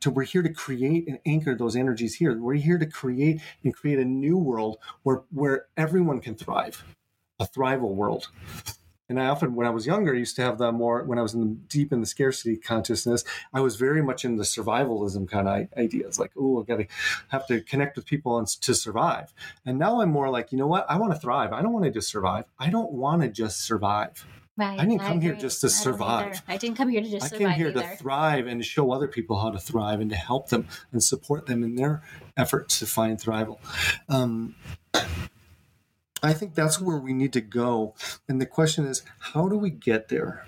To, we're here to create and anchor those energies here. We're here to create and create a new world where, where everyone can thrive, a thrival world. And I often, when I was younger, I used to have the more, when I was in the, deep in the scarcity consciousness, I was very much in the survivalism kind of ideas, like, oh, I've got to have to connect with people and, to survive. And now I'm more like, you know what? I want to thrive. I don't want to just survive. I don't want to just survive. Right. I didn't come I here just to survive. I, I, didn't come here to just I survive. I came here either. to thrive and to show other people how to thrive and to help them and support them in their efforts to find thrival. Um, I think that's where we need to go. And the question is, how do we get there?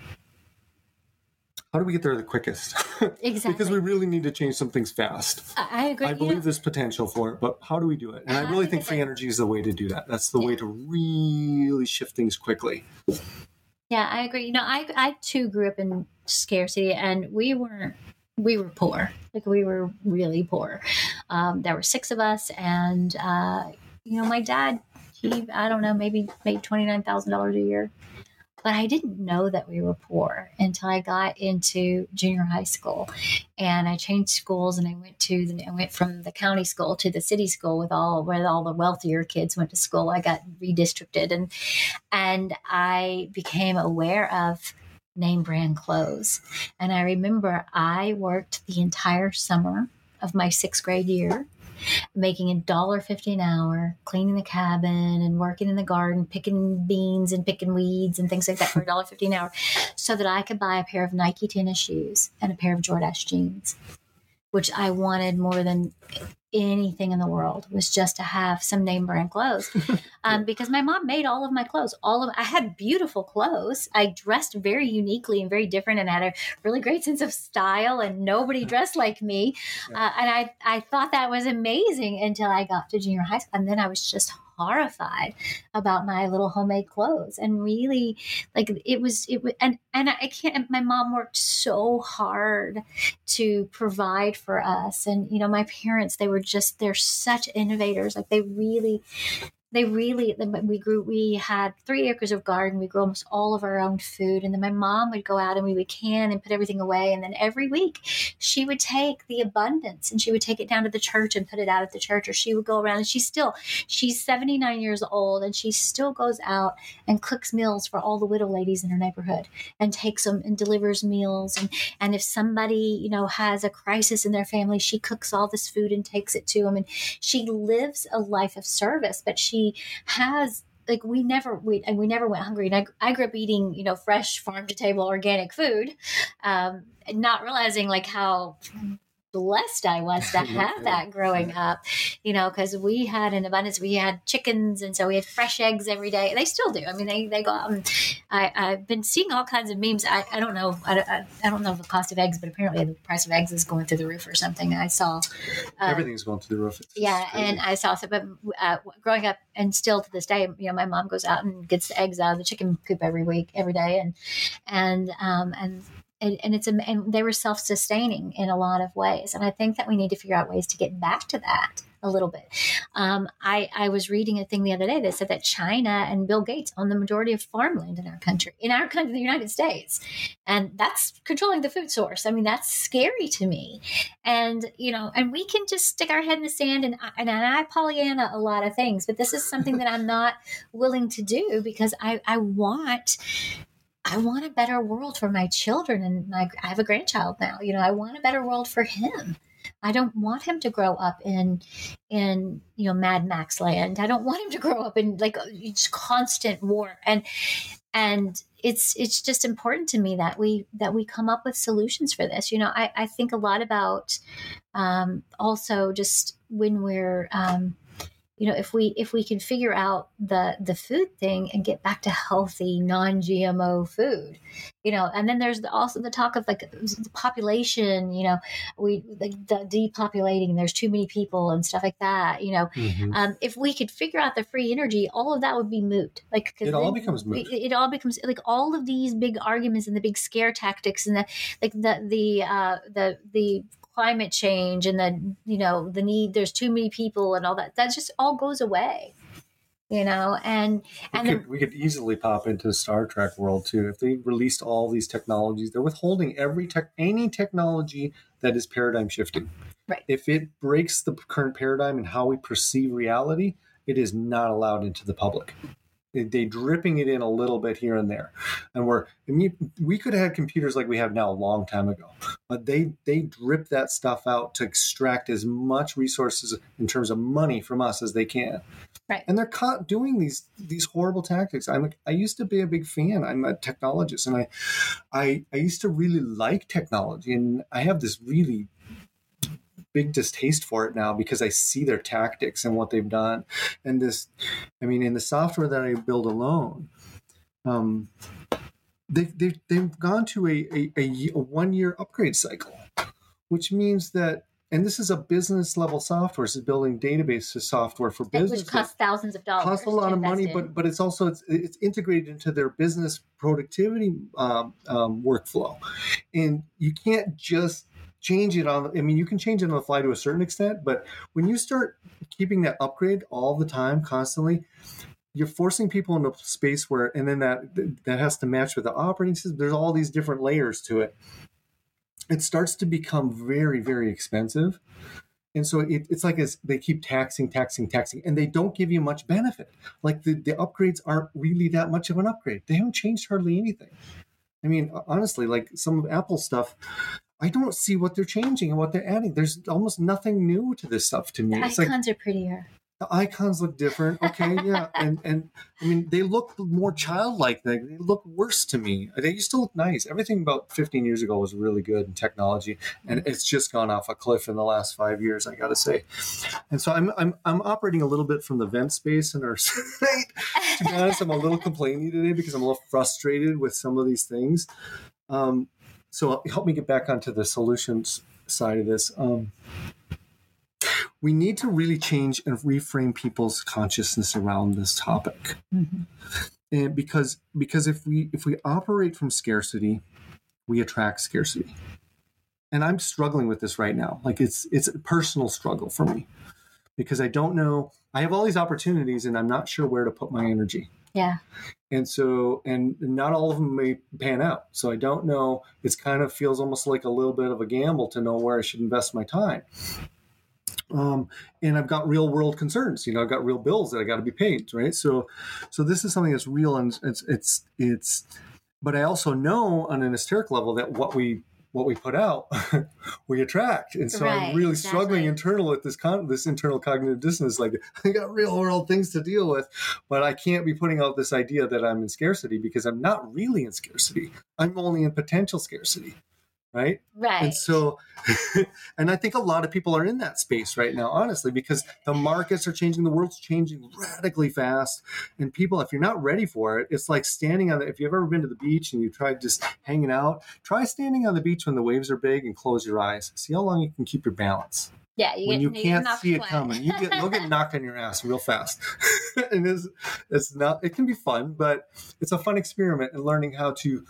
How do we get there the quickest? Exactly. (laughs) because we really need to change some things fast. I, agree. I believe there's potential for it, but how do we do it? And I really think free energy is the way to do that. That's the yeah. way to really shift things quickly. Yeah, I agree. You know, I I too grew up in scarcity, and we weren't we were poor. Like we were really poor. Um, there were six of us, and uh, you know, my dad he I don't know maybe made twenty nine thousand dollars a year, but I didn't know that we were poor until I got into junior high school, and I changed schools and I went to the, I went from the county school to the city school with all where all the wealthier kids went to school. I got redistricted and and I became aware of name brand clothes. And I remember I worked the entire summer of my sixth grade year making a dollar fifty an hour, cleaning the cabin and working in the garden, picking beans and picking weeds and things like that for a dollar fifty an hour, so that I could buy a pair of Nike tennis shoes and a pair of Jordache jeans, which I wanted more than anything in the world was just to have some name brand clothes. (laughs) Um, because my mom made all of my clothes all of i had beautiful clothes. I dressed very uniquely and very different and had a really great sense of style and nobody dressed like me. Uh, and i i thought that was amazing until i got to junior high school. And then i was just horrified about my little homemade clothes and really like it was it was and and I can't my mom worked so hard to provide for us and you know my parents they were just they're such innovators like they really they really we grew we had three acres of garden. We grew almost all of our own food. And then my mom would go out and we would can and put everything away. And then every week she would take the abundance and she would take it down to the church and put it out at the church. Or she would go around and she's still she's 79 years old and she still goes out and cooks meals for all the widow ladies in her neighborhood and takes them and delivers meals. And and if somebody you know has a crisis in their family she cooks all this food and takes it to them and she lives a life of service but she she has like we never we and we never went hungry. And I, I grew up eating you know fresh farm to table organic food, um, not realizing like how blessed I was to (laughs) have that growing up, you know, because we had an abundance. We had chickens, and so we had fresh eggs every day. They still do. I mean, they, they go out. And I, I've been seeing all kinds of memes. I, I don't know. I, I, I, don't know the cost of eggs, but apparently the price of eggs is going through the roof or something. I saw. Um, Everything's going through the roof. It's yeah, and I saw. So, but uh, growing up, and still to this day, you know, my mom goes out and gets the eggs out of the chicken coop every week, every day, and and um and and, and it's and they were self-sustaining in a lot of ways. And i think that we need to figure out ways to get back to that a little bit. Um, I, I was reading a thing the other day that said that china and bill gates own the majority of farmland in our country in our country the united states. And that's controlling the food source. I mean that's scary to me. And you know and we can just stick our head in the sand and, and i pollyanna a lot of things but this is something that i'm not willing to do because i, I want I want a better world for my children. And I, I have a grandchild now. You know, I want a better world for him. I don't want him to grow up in in you know Mad Max land. I don't want him to grow up in like constant war and and it's it's just important to me that we that we come up with solutions for this. You know, I, I think a lot about um, also just when we're um, you know if we if we can figure out the the food thing and get back to healthy non-gmo food you know and then there's also the talk of like the population you know we like the depopulating there's too many people and stuff like that you know mm-hmm. um, if we could figure out the free energy all of that would be moot like it all becomes moot it, it, all becomes like all of these big arguments and the big scare tactics and the like the the uh the the climate change and the you know the need there's too many people and all that that just all goes away you know and and we could, we could easily pop into the star trek world too. If they released all these technologies they're withholding every tech any technology that is paradigm shifting. Right. If it breaks the current paradigm and how we perceive reality it is not allowed into the public they dripping it in a little bit here and there. And we're I mean, we could have had computers like we have now a long time ago but they they drip that stuff out to extract as much resources in terms of money from us as they can. Right. And they're caught doing these these horrible tactics. I'm i used to be a big fan. I'm a technologist and i i, I used to really like technology and i have this really big distaste for it now because I see their tactics and what they've done. And this, I mean, in the software that I build alone, um, they've, they've, they've gone to a, a, a, a one year upgrade cycle, which means that and this is a business level software. This is building database software for business, which costs thousands of dollars. Costs a lot of money, in. but but it's also it's, it's integrated into their business productivity um, um, workflow, and you can't just change it on i mean you can change it on the fly to a certain extent but when you start keeping that upgrade all the time constantly you're forcing people into space where and then that that has to match with the operating system. There's all these different layers to it. It starts to become very very expensive. And so it, it's like as they keep taxing taxing taxing and they don't give you much benefit. Like the, the upgrades aren't really that much of an upgrade. They haven't changed hardly anything. I mean, honestly, like some of Apple stuff, I don't see what they're changing and what they're adding. There's almost nothing new to this stuff to me. The it's icons like, are prettier. The icons look different. Okay, (laughs) yeah, and and I mean they look more childlike. They, they look worse to me. They used to look nice. Everything about 15 years ago was really good in technology, and it's just gone off a cliff in the last five years. I got to say, and so I'm I'm I'm operating a little bit from the vent space in our (laughs) site. to be honest, I'm a little complaining today because I'm a little frustrated with some of these things. Um, so help me get back onto the solutions side of this. Um, we need to really change and reframe people's consciousness around this topic, mm-hmm. and because because if we if we operate from scarcity, we attract scarcity. And I'm struggling with this right now. Like it's it's a personal struggle for me because I don't know. I have all these opportunities, and I'm not sure where to put my energy. Yeah. And so, and not all of them may pan out. So I don't know. It's kind of feels almost like a little bit of a gamble to know where I should invest my time. Um, and I've got real world concerns. You know, I've got real bills that I got to be paid, right? So, so this is something that's real, and it's it's it's. But I also know on an esoteric level that what we what we put out, (laughs) we attract. And so right, I'm really exactly. struggling internal with this con- this internal cognitive dissonance. Like (laughs) I got real world things to deal with, but I can't be putting out this idea that I'm in scarcity because I'm not really in scarcity. I'm only in potential scarcity right? Right. and so (laughs) and i think a lot of people are in that space right now honestly because the markets are changing the world's changing radically fast. And people if you're not ready for it it's like standing on the if you've ever been to the beach and you tried just hanging out try standing on the beach when the waves are big and close your eyes. See how long you can keep your balance. Yeah, you when get, you can't see it coming, you get you'll get (laughs) knocked on your ass real fast. (laughs) and it's it's not it can be fun, but it's a fun experiment in learning how to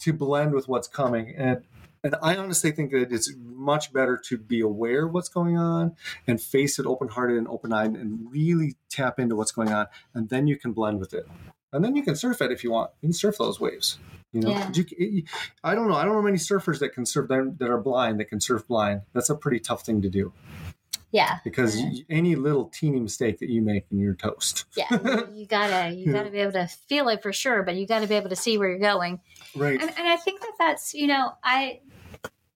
to blend with what's coming. And and I honestly think that it's much better to be aware of what's going on and face it open hearted and open eyed and really tap into what's going on. And then you can blend with it. And then you can surf it if you want. You can surf those waves. You know, yeah. you, I don't know. I don't know many surfers that can surf that are blind that can surf blind. That's a pretty tough thing to do. Yeah. Because yeah. any little teeny mistake that you make and you're toast. yeah. (laughs) You, gotta you gotta be able to feel it for sure, but you gotta be able to see where you're going. Right. And, and I think that that's you know I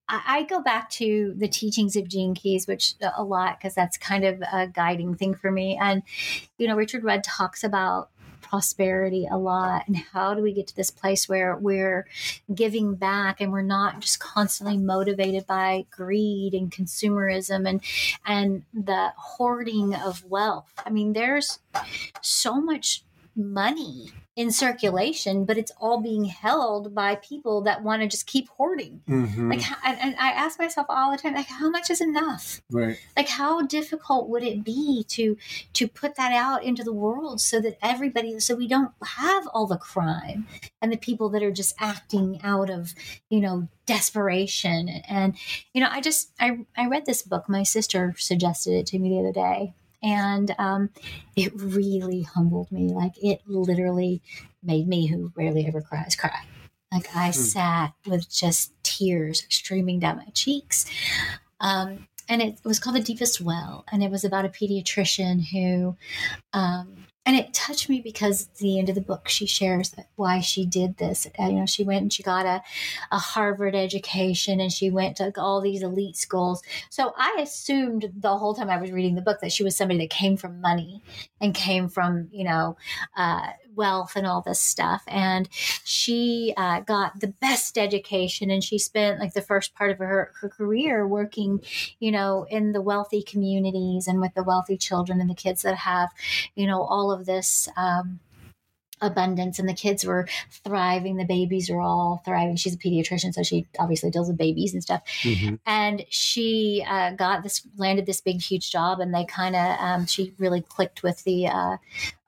I go back to the teachings of Gene Keys, which a lot because that's kind of a guiding thing for me. And you know, Richard Rudd talks about prosperity a lot and how do we get to this place where we're giving back and we're not just constantly motivated by greed and consumerism and and the hoarding of wealth? I mean there's so much money in circulation, but it's all being held by people that want to just keep hoarding. Mhm. Like, and, and I ask myself all the time, like, how much is enough? right. Like, how difficult would it be to to put that out into the world so that everybody, so we don't have all the crime and the people that are just acting out of, you know, desperation. And you know, I just I I read this book. My sister suggested it to me the other day, and um, it really humbled me. Like it literally made me, who rarely ever cries, cry. Like I sat with just tears streaming down my cheeks. Um, and it was called The Deepest Well. And it was about a pediatrician who, um, and it touched me because at the end of the book, she shares why she did this. Uh, you know, she went and she got a, a Harvard education and she went to all these elite schools. So I assumed the whole time I was reading the book that she was somebody that came from money and came from, you know, uh, wealth and all this stuff. And she uh, got the best education and she spent like the first part of her, her career working, you know, in the wealthy communities and with the wealthy children and the kids that have, you know, all of this. Um, abundance and the kids were thriving. The babies are all thriving. She's a pediatrician so she obviously deals with babies and stuff. Mhm. and she uh, got this landed this big huge job and they kind of um, she really clicked with the uh,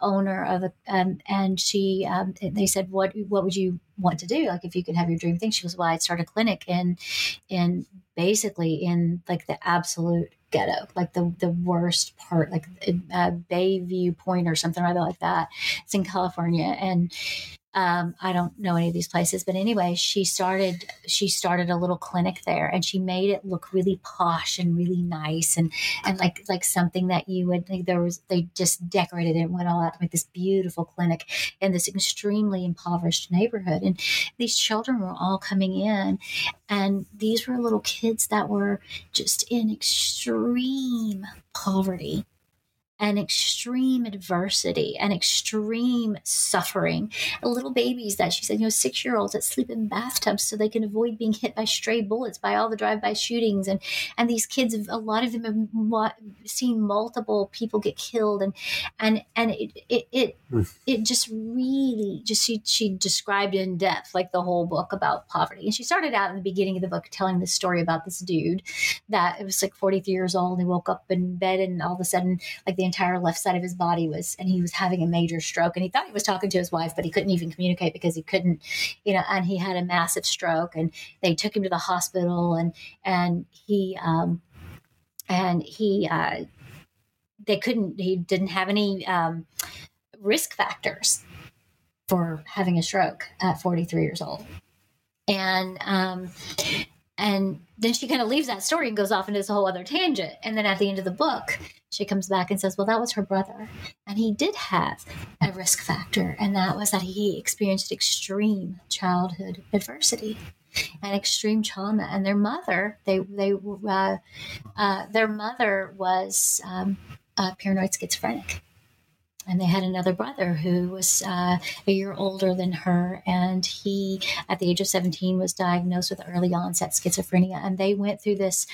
owner of the um, and she um, they said what what would you want to do? Like if you could have your dream thing. She goes well i'd start a clinic in in basically in like the absolute ghetto like the the worst part like uh, bayview point or something or other like that. It's in california. And um, I don't know any of these places, but anyway, she started she started a little clinic there, and she made it look really posh and really nice, and and like like something that you would like. There was they just decorated it and went all out to make this beautiful clinic in this extremely impoverished neighborhood, and these children were all coming in, and these were little kids that were just in extreme poverty and extreme adversity and extreme suffering. Little babies that she said, you know, six year olds that sleep in bathtubs so they can avoid being hit by stray bullets by all the drive by shootings. And, and these kids, a lot of them have seen multiple people get killed. And, and, and it, it, it, hmm. it just really just, she, she described in depth, like the whole book about poverty. And she started out in the beginning of the book telling this story about this dude that it was like 43 years old and he woke up in bed and all of a sudden like the entire left side of his body was and he was having a major stroke and he thought he was talking to his wife but he couldn't even communicate because he couldn't you know and he had a massive stroke and they took him to the hospital and and he um and he uh they couldn't he didn't have any um risk factors for having a stroke at 43 years old. And um and then she kind of leaves that story and goes off into this whole other tangent. And then at the end of the book, she comes back and says, Well, that was her brother. And he did have a risk factor, and that was that he experienced extreme childhood adversity and extreme trauma. And their mother, they, they, uh, uh, their mother was um, uh, paranoid schizophrenic and they had another brother who was uh, a year older than her. And he at the age of 17 was diagnosed with early onset schizophrenia. And they went through this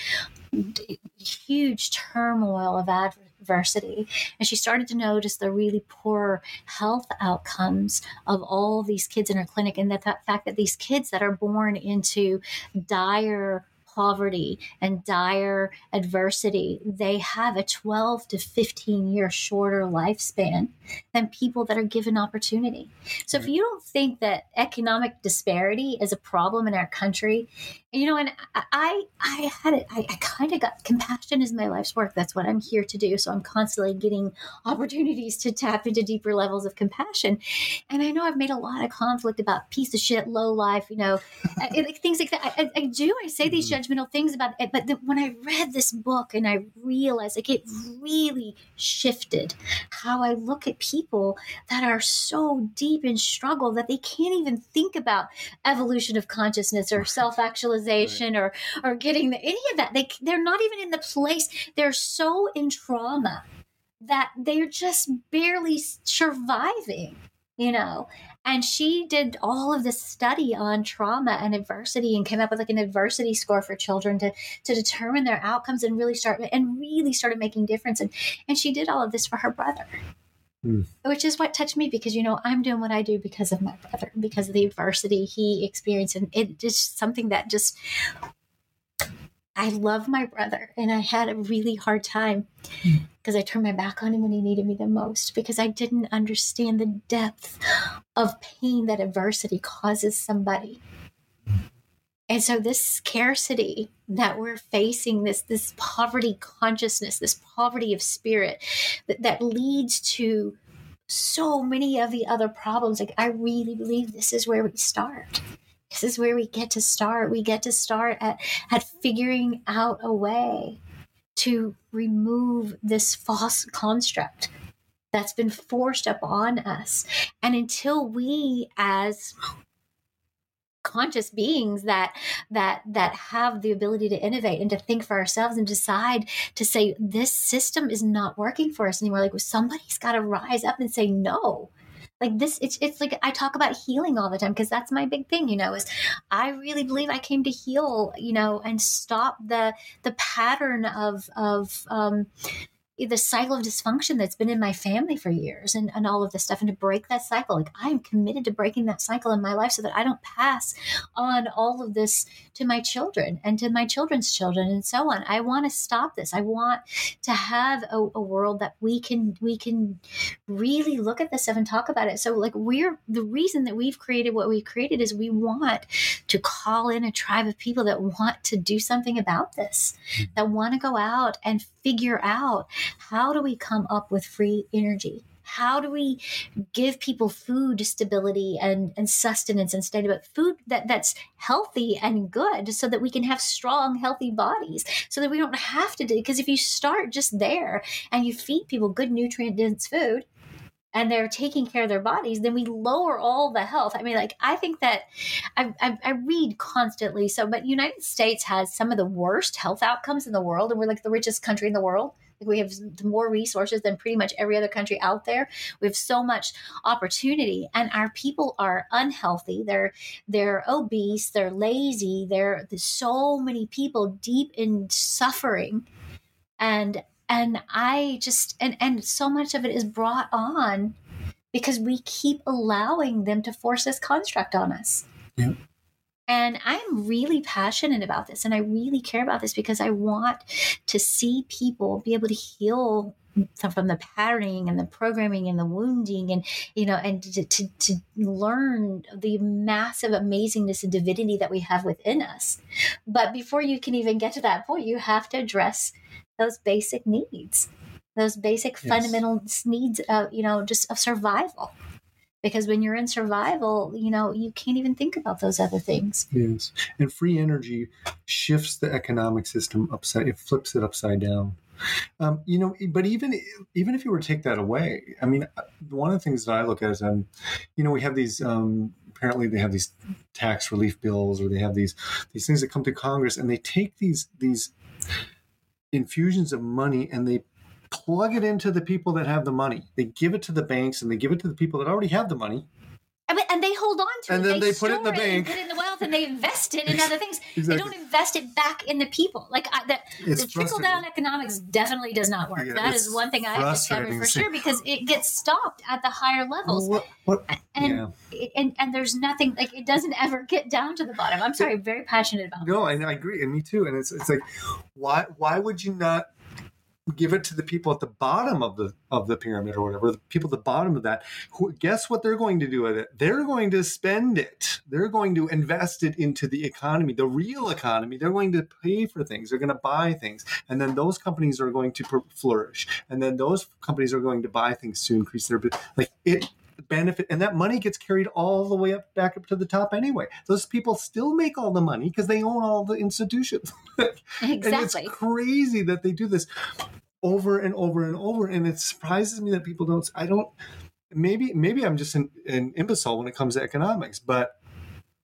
huge turmoil of adversity. And she started to notice the really poor health outcomes of all these kids in her clinic. And that, that fact that these kids that are born into dire poverty and dire adversity, they have a 12 to 15 year shorter lifespan than people that are given opportunity. So if you don't think that economic disparity is a problem in our country, you know, and I, I had it, I, I kind of got compassion is my life's work. That's what I'm here to do. So I'm constantly getting opportunities to tap into deeper levels of compassion. And I know I've made a lot of conflict about piece of shit, low life, you know, like things like that. I, I, do. I say these mm-hmm. judgmental things about it, but the, when I read this book and I realized like it really shifted how I look at people that are so deep in struggle that they can't even think about evolution of consciousness or self actualization right. or or getting the, any of that. They they're not even in the place. They're so in trauma that they're just barely surviving you know and she did all of this study on trauma and adversity and came up with like an adversity score for children to to determine their outcomes and really start and really started making difference and and she did all of this for her brother Mm. Which is what touched me because you know I'm doing what I do because of my brother, because of the adversity he experienced, and it is something that just I love my brother, and I had a really hard time because I turned my back on him when he needed me the most because I didn't understand the depth of pain that adversity causes somebody. And so this scarcity that we're facing, this this poverty consciousness, this poverty of spirit that, that leads to so many of the other problems. Like I really believe this is where we start. This is where we get to start. We get to start at, at figuring out a way to remove this false construct that's been forced upon us. And until we as conscious beings that that that have the ability to innovate and to think for ourselves and decide to say this system is not working for us anymore. Like somebody's got to rise up and say no. Like this it's it's like i talk about healing all the time because that's my big thing you know is i really believe i came to heal you know and stop the the pattern of of um the cycle of dysfunction that's been in my family for years and, and all of this stuff and to break that cycle. Like i'm committed to breaking that cycle in my life so that i don't pass on all of this to my children and to my children's children and so on. I want to stop this. I want to have a, a world that we can we can really look at this stuff and talk about it. So like we're the reason that we've created what we've created is we want to call in a tribe of people that want to do something about this hmm. that want to go out and figure out how do we come up with free energy? How do we give people food stability and, and sustenance instead of food that, that's healthy and good so that we can have strong, healthy bodies so that we don't have to do because if you start just there and you feed people good nutrient dense food, and they're taking care of their bodies, then we lower all the health. I mean, like I think that I, I, I, read constantly. So, but United States has some of the worst health outcomes in the world, and we're like the richest country in the world. We have more resources than pretty much every other country out there. We have so much opportunity, and our people are unhealthy. They're they're obese. They're lazy. There, there's so many people deep in suffering, and and I just and and so much of it is brought on because we keep allowing them to force this construct on us. And I'm really passionate about this and I really care about this because I want to see people be able to heal from the patterning and the programming and the wounding and you know and to, to, to learn the massive amazingness and divinity that we have within us but before you can even get to that point you have to address those basic needs those basic yes. fundamental needs of you know just of survival because when you're in survival you know you can't even think about those other things. Yes. And free energy shifts the economic system upside it flips it upside down. Um, you know but even even if you were to take that away i mean uh, one of the things that i look at is um, you know we have these um, apparently they have these tax relief bills or they have these these things that come to congress and they take these these infusions of money and they plug it into the people that have the money. They give it to the banks and they give it to the people that already have the money. And they hold on to and it. And then they, they put it in the bank. put it in the wealth and they invest it in (laughs) other things. Exactly. They don't invest it back in the people. Like I, the, the trickle down economics definitely does not work. Yeah, that is one thing I've discovered for sure because it gets stopped at the higher levels. What, what, and, yeah. and and there's nothing like it doesn't ever get down to the bottom. I'm sorry, I'm very passionate about. No, I, I agree, and me too. And it's it's like, why why would you not give it to the people at the bottom of the of the pyramid or whatever the people at the bottom of that who guess what they're going to do with it? They're going to spend it. They're going to invest it into the economy the real economy. They're going to pay for things. They're going to buy things. And then those companies are going to flourish. And then those companies are going to buy things to increase their like it benefit and that money gets carried all the way up back up to the top anyway. Those people still make all the money because they own all the institutions. Exactly (laughs) and it's crazy that they do this over and over and over and it surprises me that people don't i don't maybe maybe i'm just an, an imbecile when it comes to economics but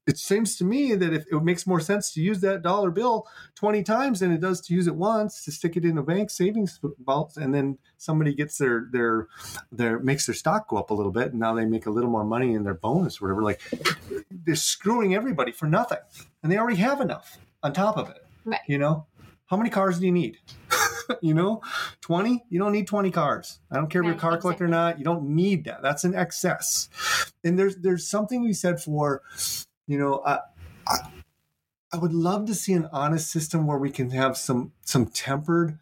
it seems to me that if it makes more sense to use that dollar bill 20 times than it does to use it once to stick it in a bank savings vault and then somebody gets their their their makes their stock go up a little bit and now they make a little more money in their bonus or whatever like they're screwing everybody for nothing and they already have enough on top of it Right. you know? How many cars do you need? (laughs) You know? 20 you don't need 20 cars. I don't care if you're a Right, car collector or not you don't need that. That's an excess. And there's there's something you said for you know I, I i would love to see an honest system where we can have some some tempered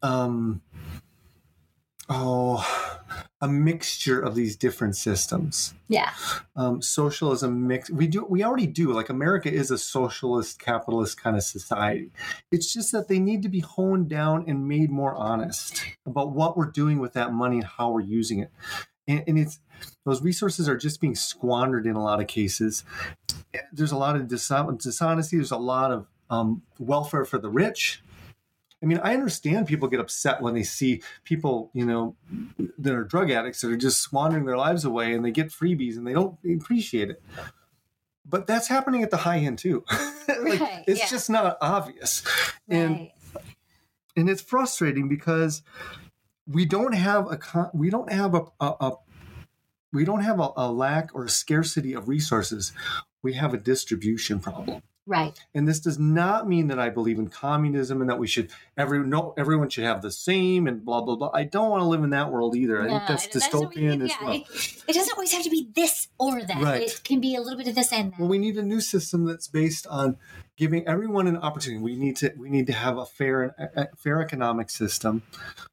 um oh a mixture of these different systems. Yeah. um, socialism mix we do we already do like america is a socialist capitalist kind of society. It's just that they need to be honed down and made more honest about what we're doing with that money and how we're using it and, and it's those resources are just being squandered in a lot of cases there's a lot of dishon- dishonesty there's a lot of um, welfare for the rich I mean, I understand people get upset when they see people, you know, that are drug addicts that are just squandering their lives away and they get freebies and they don't appreciate it. But that's happening at the high end too. (laughs) Like, Right, it's yeah. just not obvious. And and it's frustrating because we don't have a con- we don't have a, a, a we don't have a, a lack or a scarcity of resources. We have a distribution problem. Right. And this does not mean that I believe in communism and that we should every no everyone should have the same and blah blah blah. I don't want to live in that world either. I think that's it doesn't always- dystopian as yeah, well. It, it doesn't always have to be this or that. Right. It can be a little bit of this and that. Well, we need a new system that's based on giving everyone an opportunity. We need to we need to have a fair a fair economic system.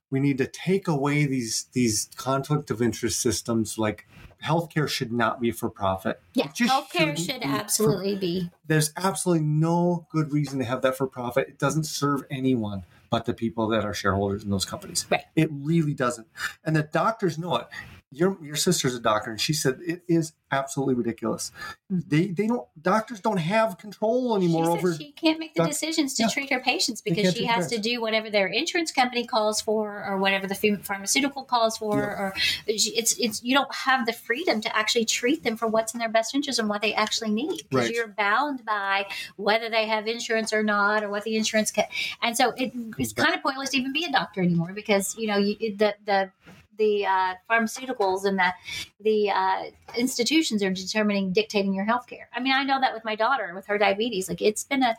We need to take away these these conflict of interest systems like healthcare should not be for profit. yeah, just healthcare should be for- absolutely be. there's absolutely no good reason to have that for profit. It doesn't serve anyone but the people that are shareholders in those companies. Right. It really doesn't. And the doctors know it. Your your sister's a doctor, and she said it is absolutely ridiculous. Hmm. They they don't doctors don't have control anymore she over. she can't make the doc- decisions to yeah. treat her patients because she has to do whatever their insurance company calls for or whatever the pharmaceutical calls for Yeah. or it's it's you don't have the freedom to actually treat them for what's in their best interest and what they actually need because Right. you're bound by whether they have insurance or not or what the insurance ca- and so it, it's kind of pointless to even be a doctor anymore because you know you, the the the uh, pharmaceuticals and the the uh, institutions are determining dictating your health care. I mean, I know that with my daughter with her diabetes. Like it's been a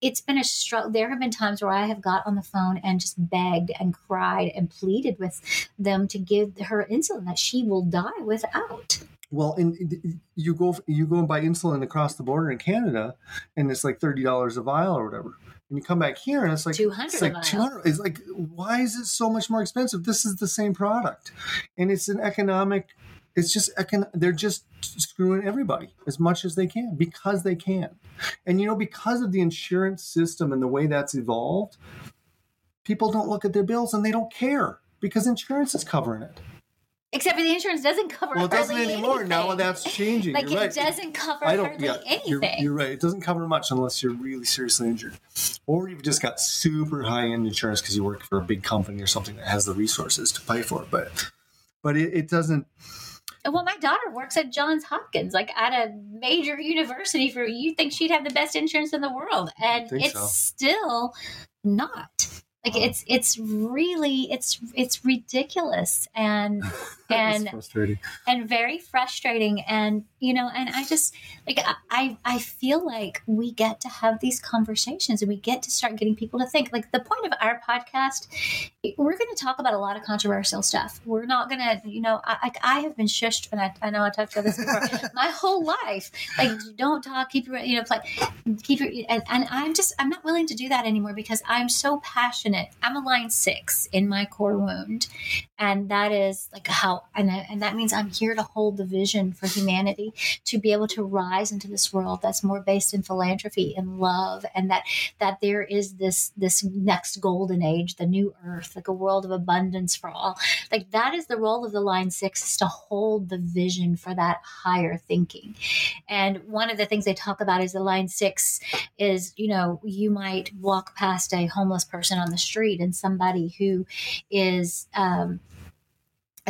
it's been a struggle. There have been times where I have got on the phone and just begged and cried and pleaded with them to give her insulin that she will die without. Well, and you go you go and buy insulin across the border in Canada, and it's like thirty dollars a vial or whatever. And you come back here and it's like 200 It's like vial. two hundred. It's like why is it so much more expensive? This is the same product, and it's an economic. It's just econ- they're just screwing everybody as much as they can because they can, and you know because of the insurance system and the way that's evolved, people don't look at their bills and they don't care because insurance is covering it. Except for the insurance doesn't cover Well, it doesn't anymore. Now anything. that's changing. Like You're it right. doesn't cover I don't. hardly Yeah, you're, you're right. It doesn't cover much unless you're really seriously injured, or you've just got super high end insurance because you work for a big company or something that has the resources to pay for it. But, but it, it doesn't. Well, my daughter works at Johns Hopkins, like at a major university. For you think she'd have the best insurance in the world, and it's so. still not. Like oh. it's it's really it's it's ridiculous and (laughs) and frustrating. and very frustrating and you know and i just like i i feel like we get to have these conversations and we get to start getting people to think. Like the point of our podcast we're going to talk about a lot of controversial stuff. We're not going to you know i I have been shushed and i, I know i talked about this before (laughs) my whole life. Like don't talk keep your you know play keep your and, and i'm just i'm not willing to do that anymore because i'm so passionate. I'm a line six in my core wound and that is like how and, and that means i'm here to hold the vision for humanity to be able to rise into this world that's more based in philanthropy and love and that that there is this this next golden age the new earth like a world of abundance for all. Like that is the role of the line six is to hold the vision for that higher thinking. And one of the things they talk about is the line six is you know you might walk past a homeless person on the street and somebody who is um,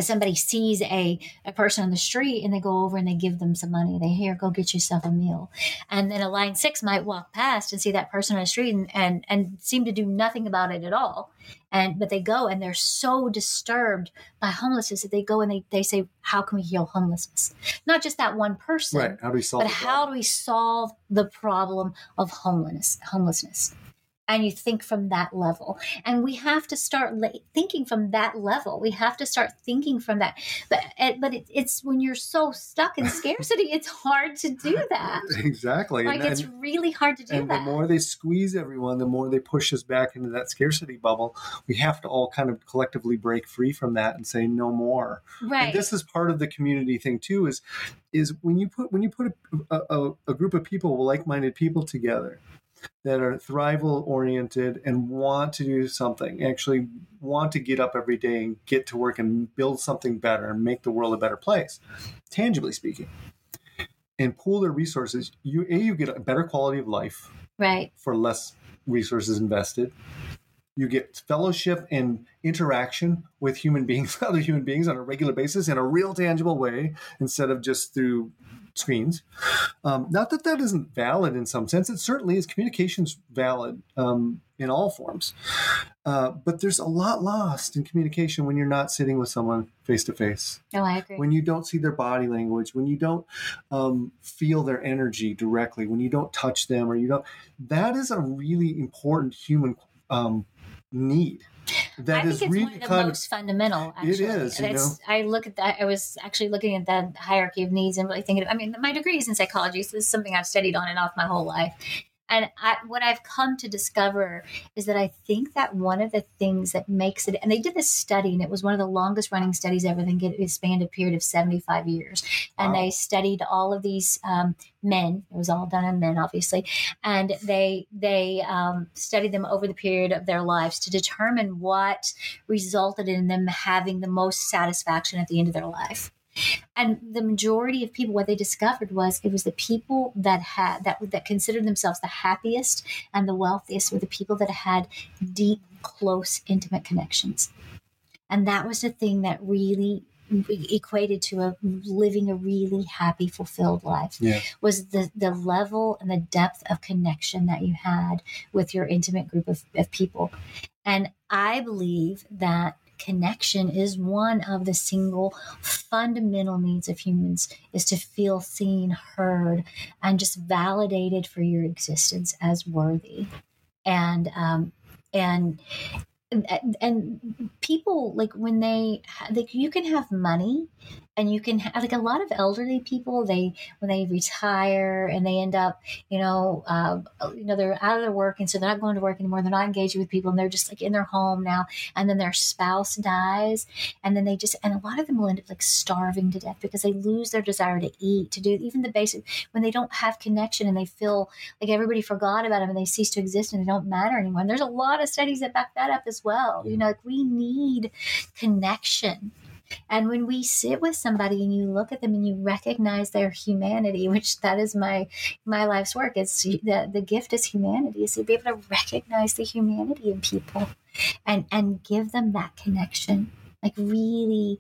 somebody sees a, a person on the street and they go over and they give them some money. They here, go get yourself a meal. And then a line six might walk past and see that person on the street and, and, and seem to do nothing about it at all. And but they go and they're so disturbed by homelessness that they go and they, they say, How can we heal homelessness? Not just that one person. Right. How do we solve But how do we solve the problem of homelessness homelessness? And you think from that level. And we have to start la- thinking from that level. We have to start thinking from that. But eh, but it, it's when you're so stuck in scarcity (laughs) it's hard to do that. Exactly. Like and, it's and, really hard to do and that. the more they squeeze everyone the more they push us back into that scarcity bubble we have to all kind of collectively break free from that and say no more. Right. and this is part of the community thing too is is when you put when you put a, a, a group of people like-minded people together that are thrival oriented and want to do something, actually want to get up every day and get to work and build something better and make the world a better place, tangibly speaking, and pool their resources, you a you get a better quality of life, right, for less resources invested. You get fellowship and interaction with human beings, (laughs) other human beings on a regular basis in a real tangible way instead of just through screens. Um, not that that isn't valid in some sense. It certainly is. Communication's valid um, in all forms. Uh, but there's a lot lost in communication when you're not sitting with someone face to face. Oh, I agree. When you don't see their body language, when you don't um, feel their energy directly, when you don't touch them or you don't, that is a really important human um, need that I think it's really one of the most of, fundamental. Actually. It is. I look at that. I was actually looking at that hierarchy of needs and really thinking. I mean, my degree is in psychology, so this is something I've studied on and off my whole life. And I, what I've come to discover is that I think that one of the things that makes it, and they did this study, and it was one of the longest running studies ever. I think it spanned a period of 75 years. And wow. they studied all of these um, men. It was all done on men, obviously. And they, they um, studied them over the period of their lives to determine what resulted in them having the most satisfaction at the end of their life. And the majority of people, what they discovered was it was the people that had that that considered themselves the happiest and the wealthiest were the people that had deep, close, intimate connections. And that was the thing that really equated to a living a really happy fulfilled life yeah. was the the level and the depth of connection that you had with your intimate group of, of people and i believe that connection is one of the single fundamental needs of humans is to feel seen heard and just validated for your existence as worthy. And um, and and, people like when they like you can have money and you can have like a lot of elderly people they when they retire and they end up you know uh, you know they're out of their work and so they're not going to work anymore they're not engaging with people and they're just like in their home now and then their spouse dies and then they just and a lot of them will end up like starving to death because they lose their desire to eat to do even the basic when they don't have connection and they feel like everybody forgot about them and they cease to exist and they don't matter anymore and there's a lot of studies that back that up as well you know like we need connection and when we sit with somebody and you look at them and you recognize their humanity, which that is my my life's work, is the, the gift is humanity, is to be able to recognize the humanity in people and and give them that connection like really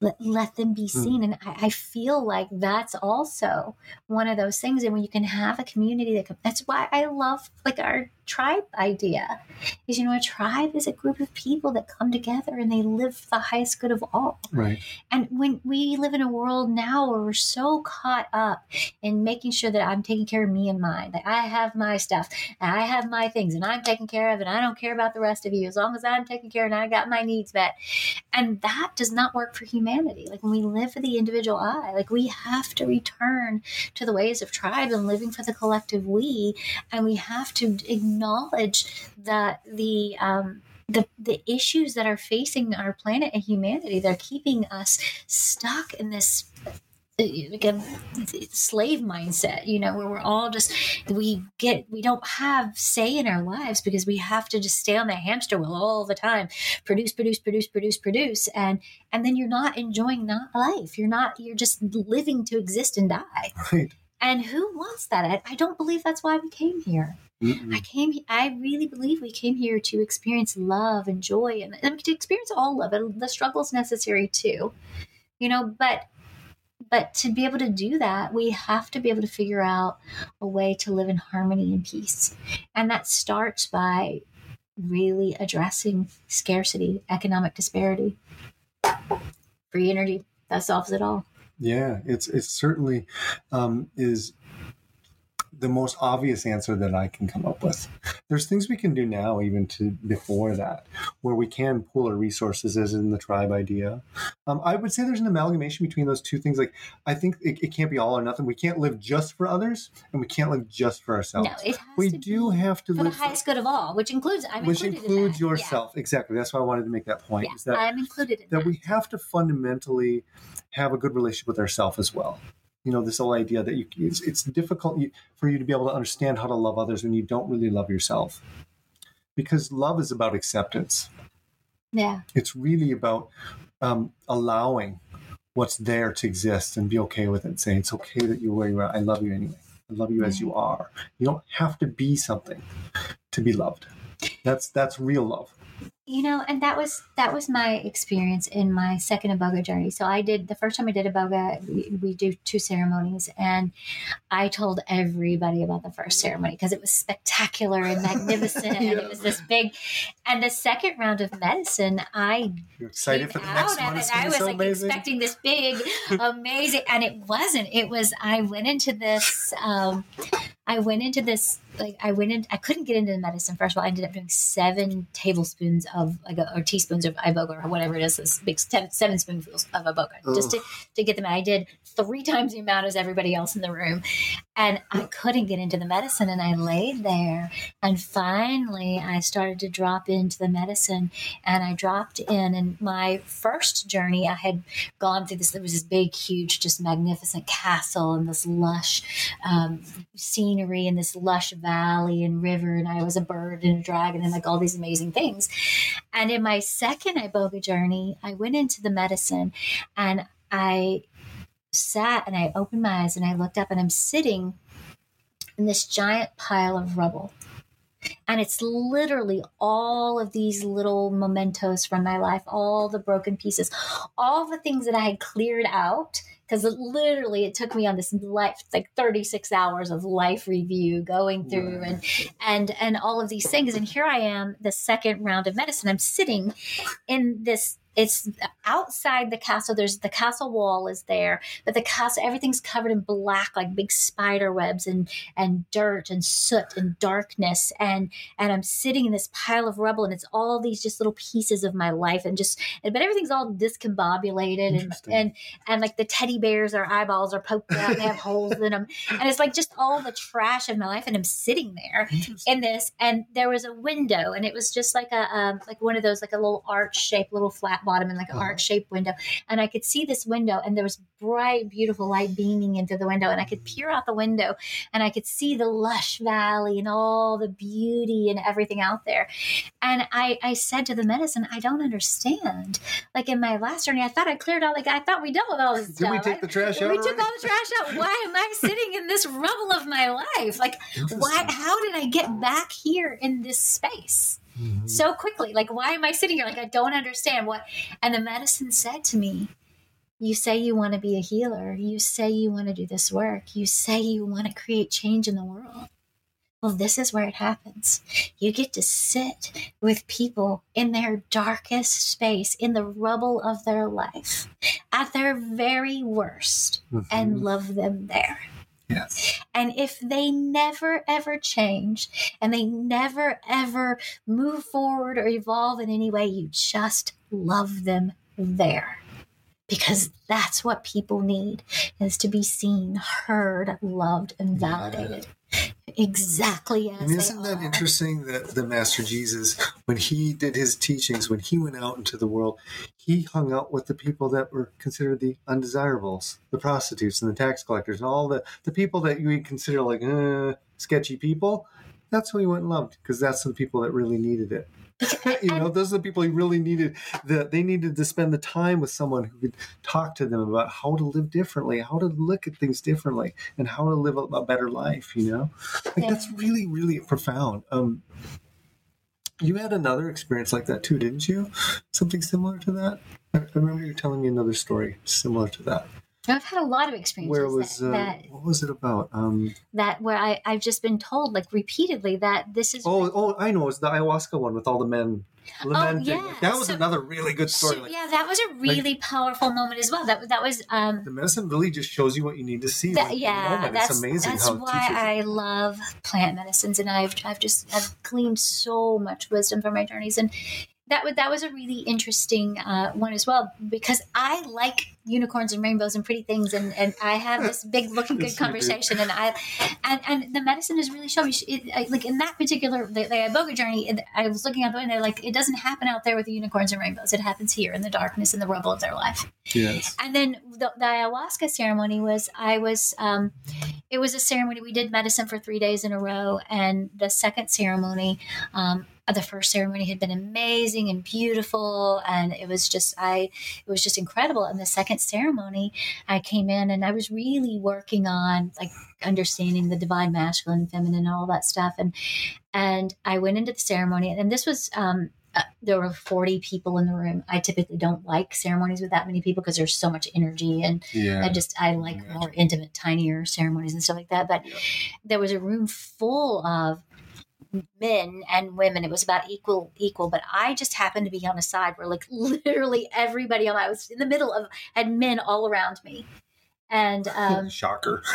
let, let them be hmm. seen. Mm. And I, I, feel like that's also one of those things. And when you can have a community that can, that's why I love like our tribe idea is, you know, a tribe is a group of people that come together and they live for the highest good of all. Right. And when we live in a world now where we're so caught up in making sure that I'm taking care of me and mine, that I have my stuff, I have my things and I'm taken care of and I don't care about the rest of you as long as I'm taken care of and I got my needs met. And that does not work for humanity. Like when we live for the individual I, like we have to return to the ways of tribe and living for the collective we. And we have to acknowledge that the, um, the, the issues that are facing our planet and humanity, they're keeping us stuck in this Uh, again slave mindset you know where we're all just we get we don't have say in our lives because we have to just stay on the hamster wheel all the time produce produce produce produce produce and and then you're not enjoying not life you're not you're just living to exist and die right And who wants that? I, I don't believe that's why we came here. Mm-mm. I came. I really believe we came here to experience love and joy, and, and to experience all of it. The struggle's necessary too, you know. But but to be able to do that, we have to be able to figure out a way to live in harmony and peace, and that starts by really addressing scarcity, economic disparity, free energy. That solves it all. Yeah, it's it certainly um, is the most obvious answer that I can come up with. There's things we can do now, even to before that, where we can pool our resources, as in the tribe idea. Um, I would say there's an amalgamation between those two things. Like I think it, it can't be all or nothing. We can't live just for others, and we can't live just for ourselves. No, it has we to do have to for the live, highest good of all, which includes I'm which included in includes that. Yeah. yourself. Exactly. That's why I wanted to make that point. Yeah, Is that I'm included in that that. we have to fundamentally have a good relationship with ourselves as well. You know, this whole idea that you it's, it's difficult for you to be able to understand how to love others when you don't really love yourself. Because love is about acceptance. yeah, It's really about um, allowing what's there to exist and be okay with it. Saying it's okay that you're where you are. I love you anyway. I love you as you are. You don't have to be something to be loved. That's that's real love. You know, and that was that was my experience in my second iboga journey. So I did the first time I did iboga we, we do two ceremonies, and I told everybody about the first ceremony because it was spectacular and magnificent, (laughs) and it was this big. And the second round of medicine, I You're excited for the out next one. it. It's I was so like amazing. expecting this big, (laughs) amazing, and it wasn't. It was I went into this. Um, I went into this like I went in. I couldn't get into the medicine. First of all, I ended up doing seven tablespoons of like a, or teaspoons of iboga or whatever it is. This big seven, seven spoonfuls of iboga just to to get them. I did three times the amount as everybody else in the room, and I couldn't get into the medicine. And I laid there, and finally I started to drop into the medicine, and I dropped in. And my first journey, I had gone through this. There was this big, huge, just magnificent castle and this lush um, scenery and this lush valley and river. And I was a bird and a dragon and like all these amazing things. And in my second Iboga journey, I went into the medicine and I sat and I opened my eyes and I looked up and I'm sitting in this giant pile of rubble. And it's literally all of these little mementos from my life, all the broken pieces, all the things that I had cleared out. Because literally, it took me on this life, like 36 hours of life review, going through and and and all of these things. And here I am, the second round of medicine. I'm sitting in this it's outside the castle there's the castle wall is there but the castle everything's covered in black like big spider webs and and dirt and soot and darkness. And and i'm sitting in this pile of rubble and it's all these just little pieces of my life and just but everything's all discombobulated and and and like the teddy bears their eyeballs are poked out and they have holes in them and it's like just all the trash of my life and i'm sitting there in this and there was a window and it was just like a um, like one of those like a little arch shaped little flat bottom and like an Uh-huh. arch shaped window and i could see this window and there was bright beautiful light beaming into the window and i could peer out the window and i could see the lush valley and all the beauty and everything out there and i i said to the medicine i don't understand like in my last journey i thought i cleared out like i thought we dealt with all this (laughs) Did stuff we I- take the trash out? we took all the trash out. Why am I sitting in this rubble of my life? Like, why? How did I get back here in this space Mhm. so quickly? Like, why am I sitting here? Like, I don't understand what. And the medicine said to me, "You say you want to be a healer. You say you want to do this work. You say you want to create change in the world." Well, this is where it happens. You get to sit with people in their darkest space, in the rubble of their life, at their very worst, and Mhm. love them there. Yes. And if they never ever change and they never ever move forward or evolve in any way, you just love them there. Because that's what people need is to be seen, heard, loved, and validated. (laughs) Exactly as And isn't that interesting that the Master Jesus, when he did his teachings, when he went out into the world, he hung out with the people that were considered the undesirables, the prostitutes and the tax collectors, and all the, the people that you would consider like uh, sketchy people. that's who he went and loved because that's the people that really needed it. (laughs) you know, those are the people who really needed. That they needed to spend the time with someone who could talk to them about how to live differently, how to look at things differently, and how to live a, a better life. You know, like Yeah. that's really, really profound. Um, you had another experience like that too, didn't you? Something similar to that. I I remember you telling me another story similar to that. I've had a lot of experiences Where was that, uh, that what was it about? Um, that where I I've just been told like repeatedly that this is oh, oh, I know. It was the ayahuasca one with all the men lamenting. Oh, yeah. That was So- another really good story. So, Like, yeah, that was a really powerful moment as well. That that was um the medicine really just shows you what you need to see. that, like, yeah, that's it's amazing that's why. I love plant medicines, and I've I've just I've gleaned so much wisdom from my journeys, and that was that was a really interesting uh, one as well because I like unicorns and rainbows and pretty things, and, and I have this big (laughs) looking good Yes, you do. conversation, and I and and the medicine has really shown me it, I- like in that particular the, the Iboga journey, it, I was looking out the window like it doesn't happen out there with the unicorns and rainbows, it happens here in the darkness and the rubble of their life. Yes. And then the, the ayahuasca ceremony was I was um, it was a ceremony we did medicine for three days in a row, and the second ceremony. Um, the first ceremony had been amazing and beautiful and it was just i it was just incredible and the second ceremony i came in and i was really working on like understanding the divine masculine and feminine and all that stuff and and i went into the ceremony and this was um uh, there were 40 people in the room. I typically don't like ceremonies with that many people because there's so much energy and Yeah. I just I like Imagine. more intimate, tinier ceremonies and stuff like that. But Yeah. there was a room full of men and women. It was about equal equal, but I just happened to be on a side where like (laughs) literally everybody on I was in the middle of had men all around me. And (laughs) um Shocker. (laughs)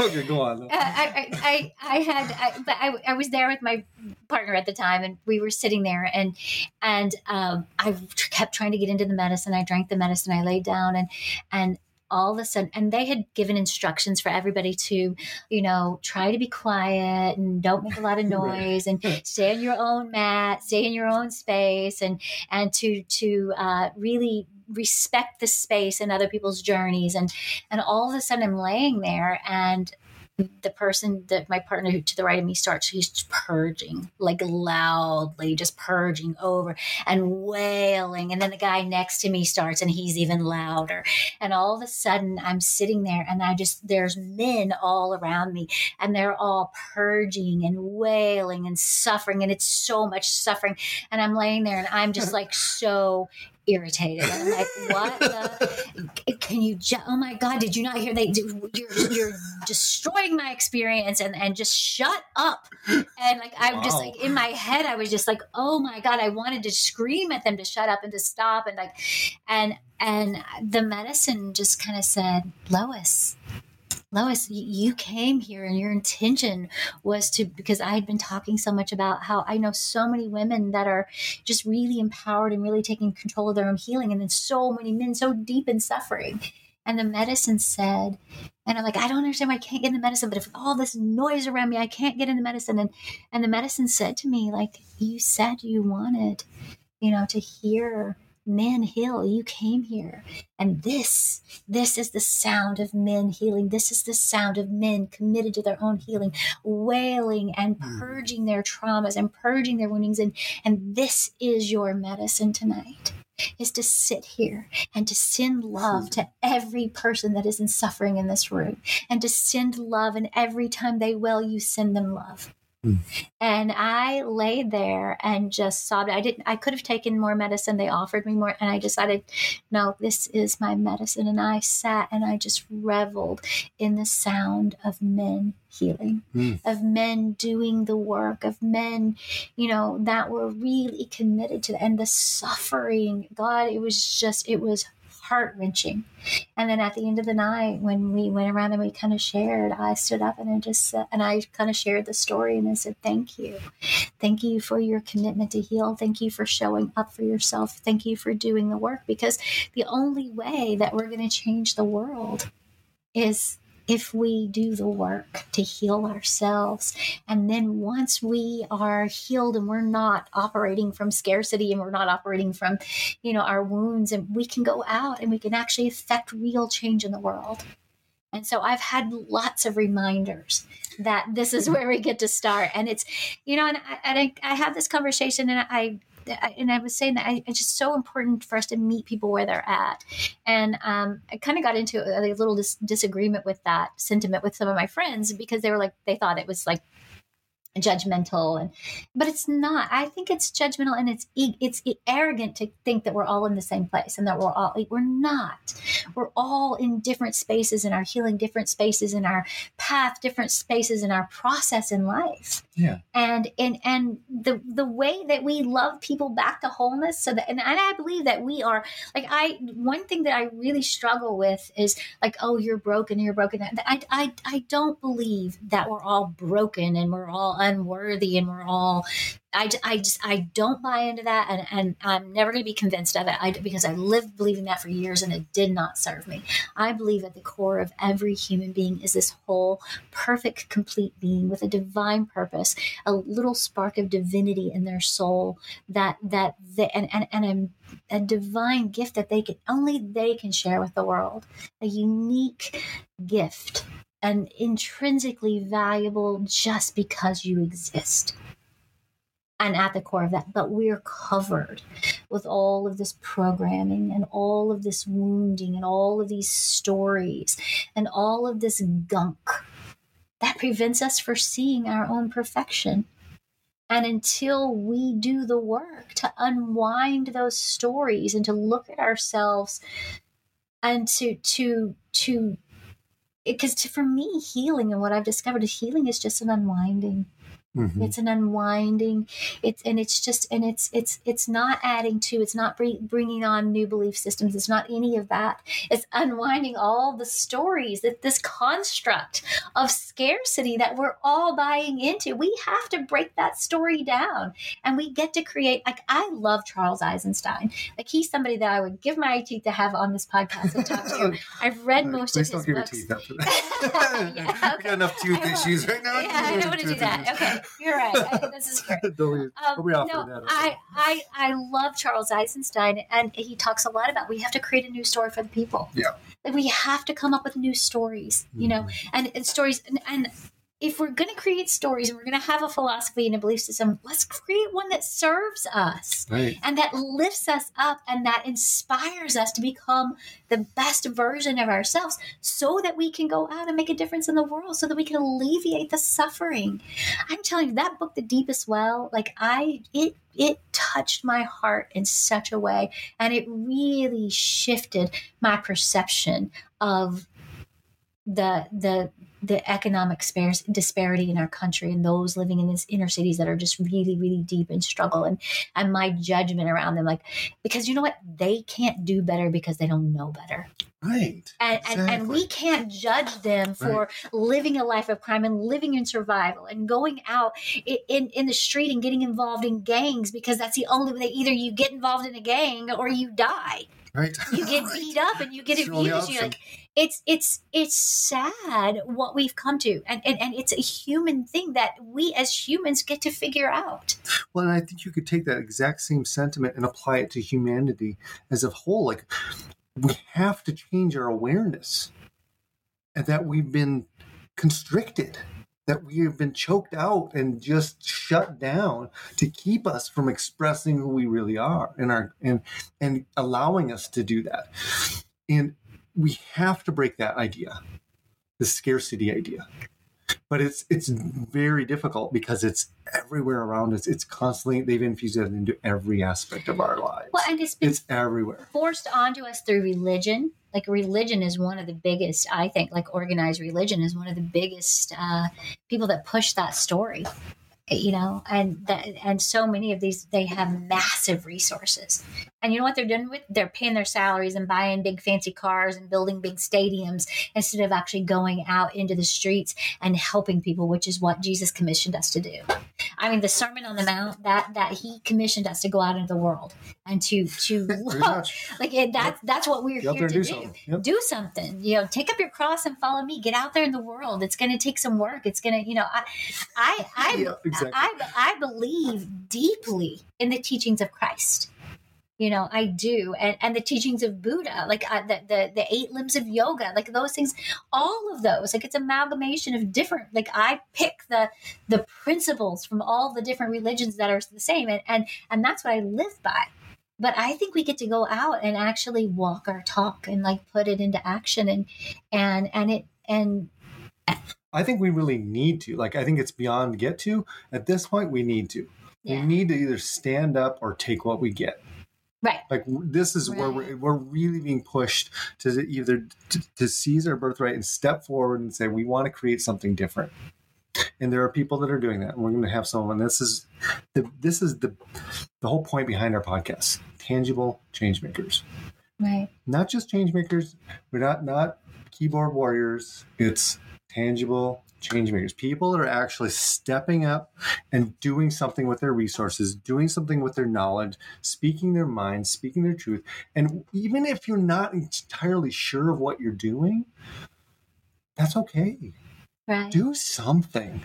okay, go on. I, I, I, I had, I, but I, I was there with my partner at the time, and we were sitting there, and and um, I kept trying to get into the medicine. I drank the medicine. I laid down, and and all of a sudden, and they had given instructions for everybody to, you know, try to be quiet and don't make a lot of (laughs) noise, and (laughs) stay on your own mat, stay in your own space, and and to to uh, really respect the space and other people's journeys. And and all of a sudden i'm laying there and the person that my partner who to the right of me starts he's purging like loudly just purging over and wailing. And then the guy next to me starts and he's even louder. And all of a sudden i'm sitting there and i just there's men all around me and they're all purging and wailing and suffering. And it's so much suffering. And i'm laying there and i'm just (laughs) like so irritated. I'm like what the can you ju- oh my god did you not hear they you're you're destroying my experience and and just shut up. And like i'm just like in my head i was just like oh my god i wanted to scream at them to shut up and to stop. And like and and the medicine just kind of said lois Lois, you came here and your intention was to, because I had been talking so much about how I know so many women that are just really empowered and really taking control of their own healing, and then so many men so deep in suffering. And the medicine said, and I'm like, I don't understand why I can't get in the medicine, but if all this noise around me, I can't get in the medicine. And and the medicine said to me, like, you said you wanted, you know, to hear men heal. You came here. And this, this is the sound of men healing. This is the sound of men committed to their own healing, wailing and Mm. purging their traumas and purging their woundings. And, and this is your medicine tonight. Is to sit here and to send love to every person that is in suffering in this room, and to send love. And every time they will, you send them love. Mm. And I laid there and just sobbed. I didn't. I could have taken more medicine. They offered me more, and I decided, no, this is my medicine. And I sat and I just reveled in the sound of men healing, Mm. of men doing the work, of men, you know, that were really committed to that. And the suffering, God, it was just, it was heart wrenching. And then at the end of the night, when we went around and we kind of shared, I stood up and I just said, and I kind of shared the story and I said, Thank you. Thank you for your commitment to heal. Thank you for showing up for yourself. Thank you for doing the work because the only way that we're going to change the world is if we do the work to heal ourselves. And then once we are healed and we're not operating from scarcity and we're not operating from, you know, our wounds, and we can go out and we can actually affect real change in the world. And so I've had lots of reminders that this is where we get to start. And it's, you know, and I, and I, I had this conversation and I, and I was saying that I, it's just so important for us to meet people where they're at. And um, I kind of got into a, a little dis- disagreement with that sentiment with some of my friends because they were like, they thought it was like judgmental and but it's not i think it's judgmental and it's it's arrogant to think that we're all in the same place and that we're all we're not. We're all in different spaces in our healing different spaces in our path different spaces in our process in life. Yeah. And and and the the way that we love people back to wholeness so that and, and i believe that we are like i one thing that i really struggle with is like oh you're broken you're broken. I i, I don't believe that we're all broken and we're all unworthy and we're all I, I just I don't buy into that and, and I'm never going to be convinced of it I, because I lived believing that for years and it did not serve me. I believe at the core of every human being is this whole perfect complete being with a divine purpose, a little spark of divinity in their soul that that they, and, and, and a, a divine gift that they can only they can share with the world. A unique gift and intrinsically valuable just because you exist. And at the core of that, but we're covered with all of this programming and all of this wounding and all of these stories and all of this gunk that prevents us from seeing our own perfection. And until we do the work to unwind those stories and to look at ourselves and to to to because for me healing and what i've discovered is healing is just an unwinding Mm-hmm. It's an unwinding. It's and it's just and it's it's it's not adding to. It's not bringing on new belief systems. It's not any of that. It's unwinding all the stories that this construct of scarcity that we're all buying into. We have to break that story down, and we get to create. Like I love Charles Eisenstein. Like he's somebody that I would give my teeth to have on this podcast and talk to. (laughs) I've read most Please of his books. Please don't give your teeth up for that. (laughs) (laughs) yeah, okay. We got enough tooth issues right now. Yeah, I don't want to do that. Okay. You're right. I, (laughs) this is great. um, no, I, I, I love Charles Eisenstein, and he talks a lot about we have to create a new story for the people. Yeah. We have to come up with new stories, you know, mm-hmm. and, and stories, and, and if we're going to create stories and we're going to have a philosophy and a belief system, let's create one that serves us right. and that lifts us up and that inspires us to become the best version of ourselves so that we can go out and make a difference in the world, so that we can alleviate the suffering. I'm telling you, that book, The Deepest Well, like I, it, it touched my heart in such a way and it really shifted my perception of the the the economic disparity in our country and those living in these inner cities that are just really really deep in struggle and and my judgment around them like because you know what they can't do better because they don't know better right and exactly. and, and we can't judge them for right. living a life of crime and living in survival and going out in, in, in the street and getting involved in gangs because that's the only way either you get involved in a gang or you die right you (laughs) get right. beat up and you get abused you're like it's it's it's sad what we've come to and, and and it's a human thing that we as humans get to figure out. Well and i think you could take that exact same sentiment and apply it to humanity as a whole. Like we have to change our awareness and that we've been constricted that we have been choked out and just shut down to keep us from expressing who we really are and our and and allowing us to do that. And we have to break that idea, the scarcity idea. But it's it's very difficult because it's everywhere around us. It's constantly they've infused it into every aspect of our lives. Well, and it's it's everywhere forced onto us through religion. Like religion is one of the biggest, I think. Like organized religion is one of the biggest uh, people that push that story you know and that and so many of these they have massive resources. And you know what they're doing with they're paying their salaries and buying big fancy cars and building big stadiums instead of actually going out into the streets and helping people which is what jesus commissioned us to do. I mean the sermon on the mount that that he commissioned us to go out into the world and to to (laughs) love, like it, that that's what we're here to do do. Yep. do something. You know take up your cross and follow me. Get out there in the world. It's going to take some work. It's going to you know i i (laughs) i, exactly. I, I believe deeply in the teachings of christ. You know i do. And and the teachings of buddha like uh, the, the the eight limbs of yoga like those things all of those like it's amalgamation of different like i pick the the principles from all the different religions that are the same. And and and that's what i live by but i think we get to go out and actually walk our talk and like put it into action and and and it and I think we really need to. Like, I think it's beyond get to. At this point, we need to. Yeah. We need to either stand up or take what we get. right Like, this is where we're, we're really being pushed to either to, to seize our birthright and step forward and say, we want to create something different. And there are people that are doing that. And we're going to have someone this is the, this is the, the whole point behind our podcast tangible change makers. right not just change makers. We're not not keyboard warriors. It's tangible change makers. People that are actually stepping up and doing something with their resources, doing something with their knowledge, speaking their mind, speaking their truth. And even if you're not entirely sure of what you're doing, that's okay. Right Do something.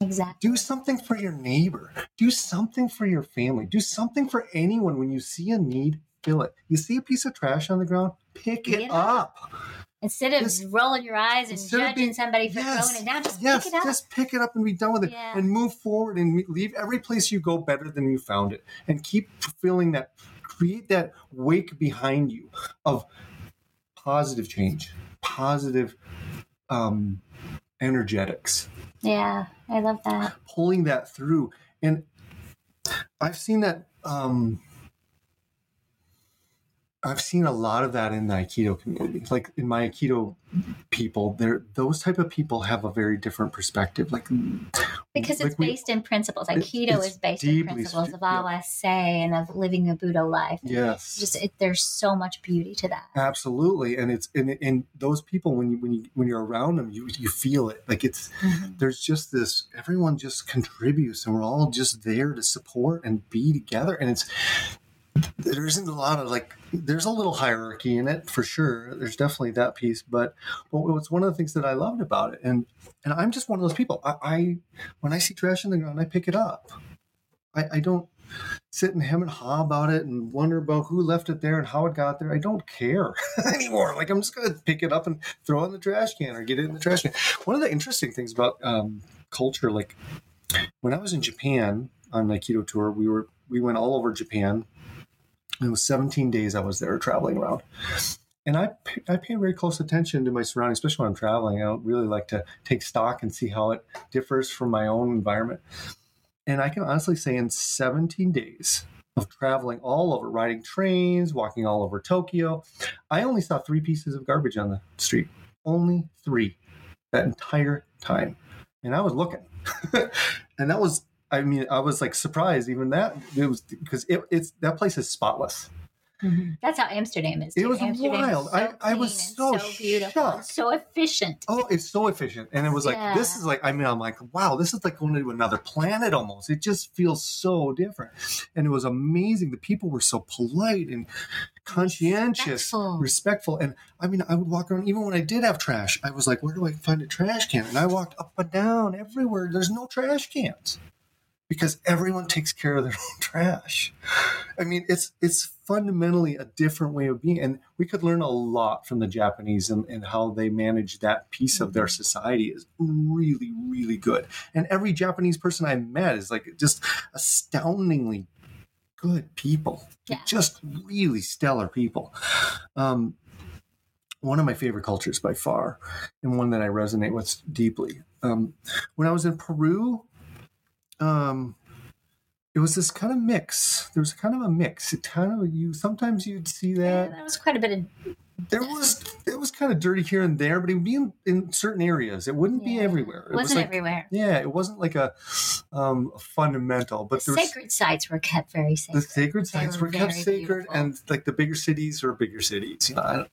exactly Do something for your neighbor. Do something for your family. Do something for anyone when you see a need, fill it. You see a piece of trash on the ground, pick it it up. instead of Yes. rolling your eyes and judging being- somebody for Yes, throwing it down just yes, pick it up just pick it up and be done with it Yeah. and move forward and leave every place you go better than you found it and keep fulfilling that create that wake behind you of positive change positive um energetics. Yeah i love that. Pulling that through. And i've seen that um I've seen a lot of that in the Aikido community. Like in my Aikido people, there those type of people have a very different perspective. Like because like it's we- based in principles. Aikido is based in principles of all say and of living a Buddha life. Yes. Just it, there's so much beauty to that. absolutely, and it's and, and those people when you when you when you're around them, you you feel it. Like it's Mhm. there's just this everyone just contributes, and we're all just there to support and be together, and it's there isn't a lot of like there's a little hierarchy in it for sure. There's definitely that piece but but it's one of the things that i loved about it. And and i'm just one of those people. I, I when i see trash in the ground i pick it up. I, I don't sit and hem and haw about it and wonder about who left it there and how it got there. I don't care (laughs) anymore. Like i'm just gonna pick it up and throw it in the trash can or get it in the trash can. One of the interesting things about um, culture like when i was in japan on an aikido tour we were we went all over japan it was 17 days I was there traveling around. And I, pay- I pay very close attention to my surroundings, especially when I'm traveling. I don't really like to take stock and see how it differs from my own environment. And I can honestly say, in 17 days of traveling all over, riding trains, walking all over Tokyo, I only saw three pieces of garbage on the street. Only three that entire time. And I was looking. (laughs) and that was I mean, I was like surprised. Even that it was because it, it's that place is spotless. Mm-hmm. That's how Amsterdam is. It was Amsterdam wild. so I- I was and so beautiful, shocked. so efficient. Oh, it's so efficient, and it was like this is like I mean, I'm like, wow, this is like going to another planet almost. It just feels so different, and it was amazing. The people were so polite and conscientious, Respectful. respectful, and I mean, I would walk around even when I did have trash. I was like, where do I find a trash can? And I walked up and down everywhere. There's no trash cans because everyone takes care of their (laughs) own trash. I mean, it's it's fundamentally a different way of being, and we could learn a lot from the Japanese and, and how they manage that piece of their society is really, really good. And every Japanese person I met is like just astoundingly good people, Yeah. just really stellar people. Um, one of my favorite cultures by far, and one that I resonate with deeply. Um, when I was in Peru, um, it was this kind of mix. There was kind of a mix. It kind of you sometimes you'd see Yeah, that that was quite a bit of there was it was kind of dirty here and there, but it would be in, in certain areas. It wouldn't be everywhere. It was wasn't like everywhere. yeah, it wasn't like a um, a fundamental, but The was, sacred sites were kept very sacred. the sacred. sites were were kept sacred, beautiful. and like the bigger cities are bigger cities. You know,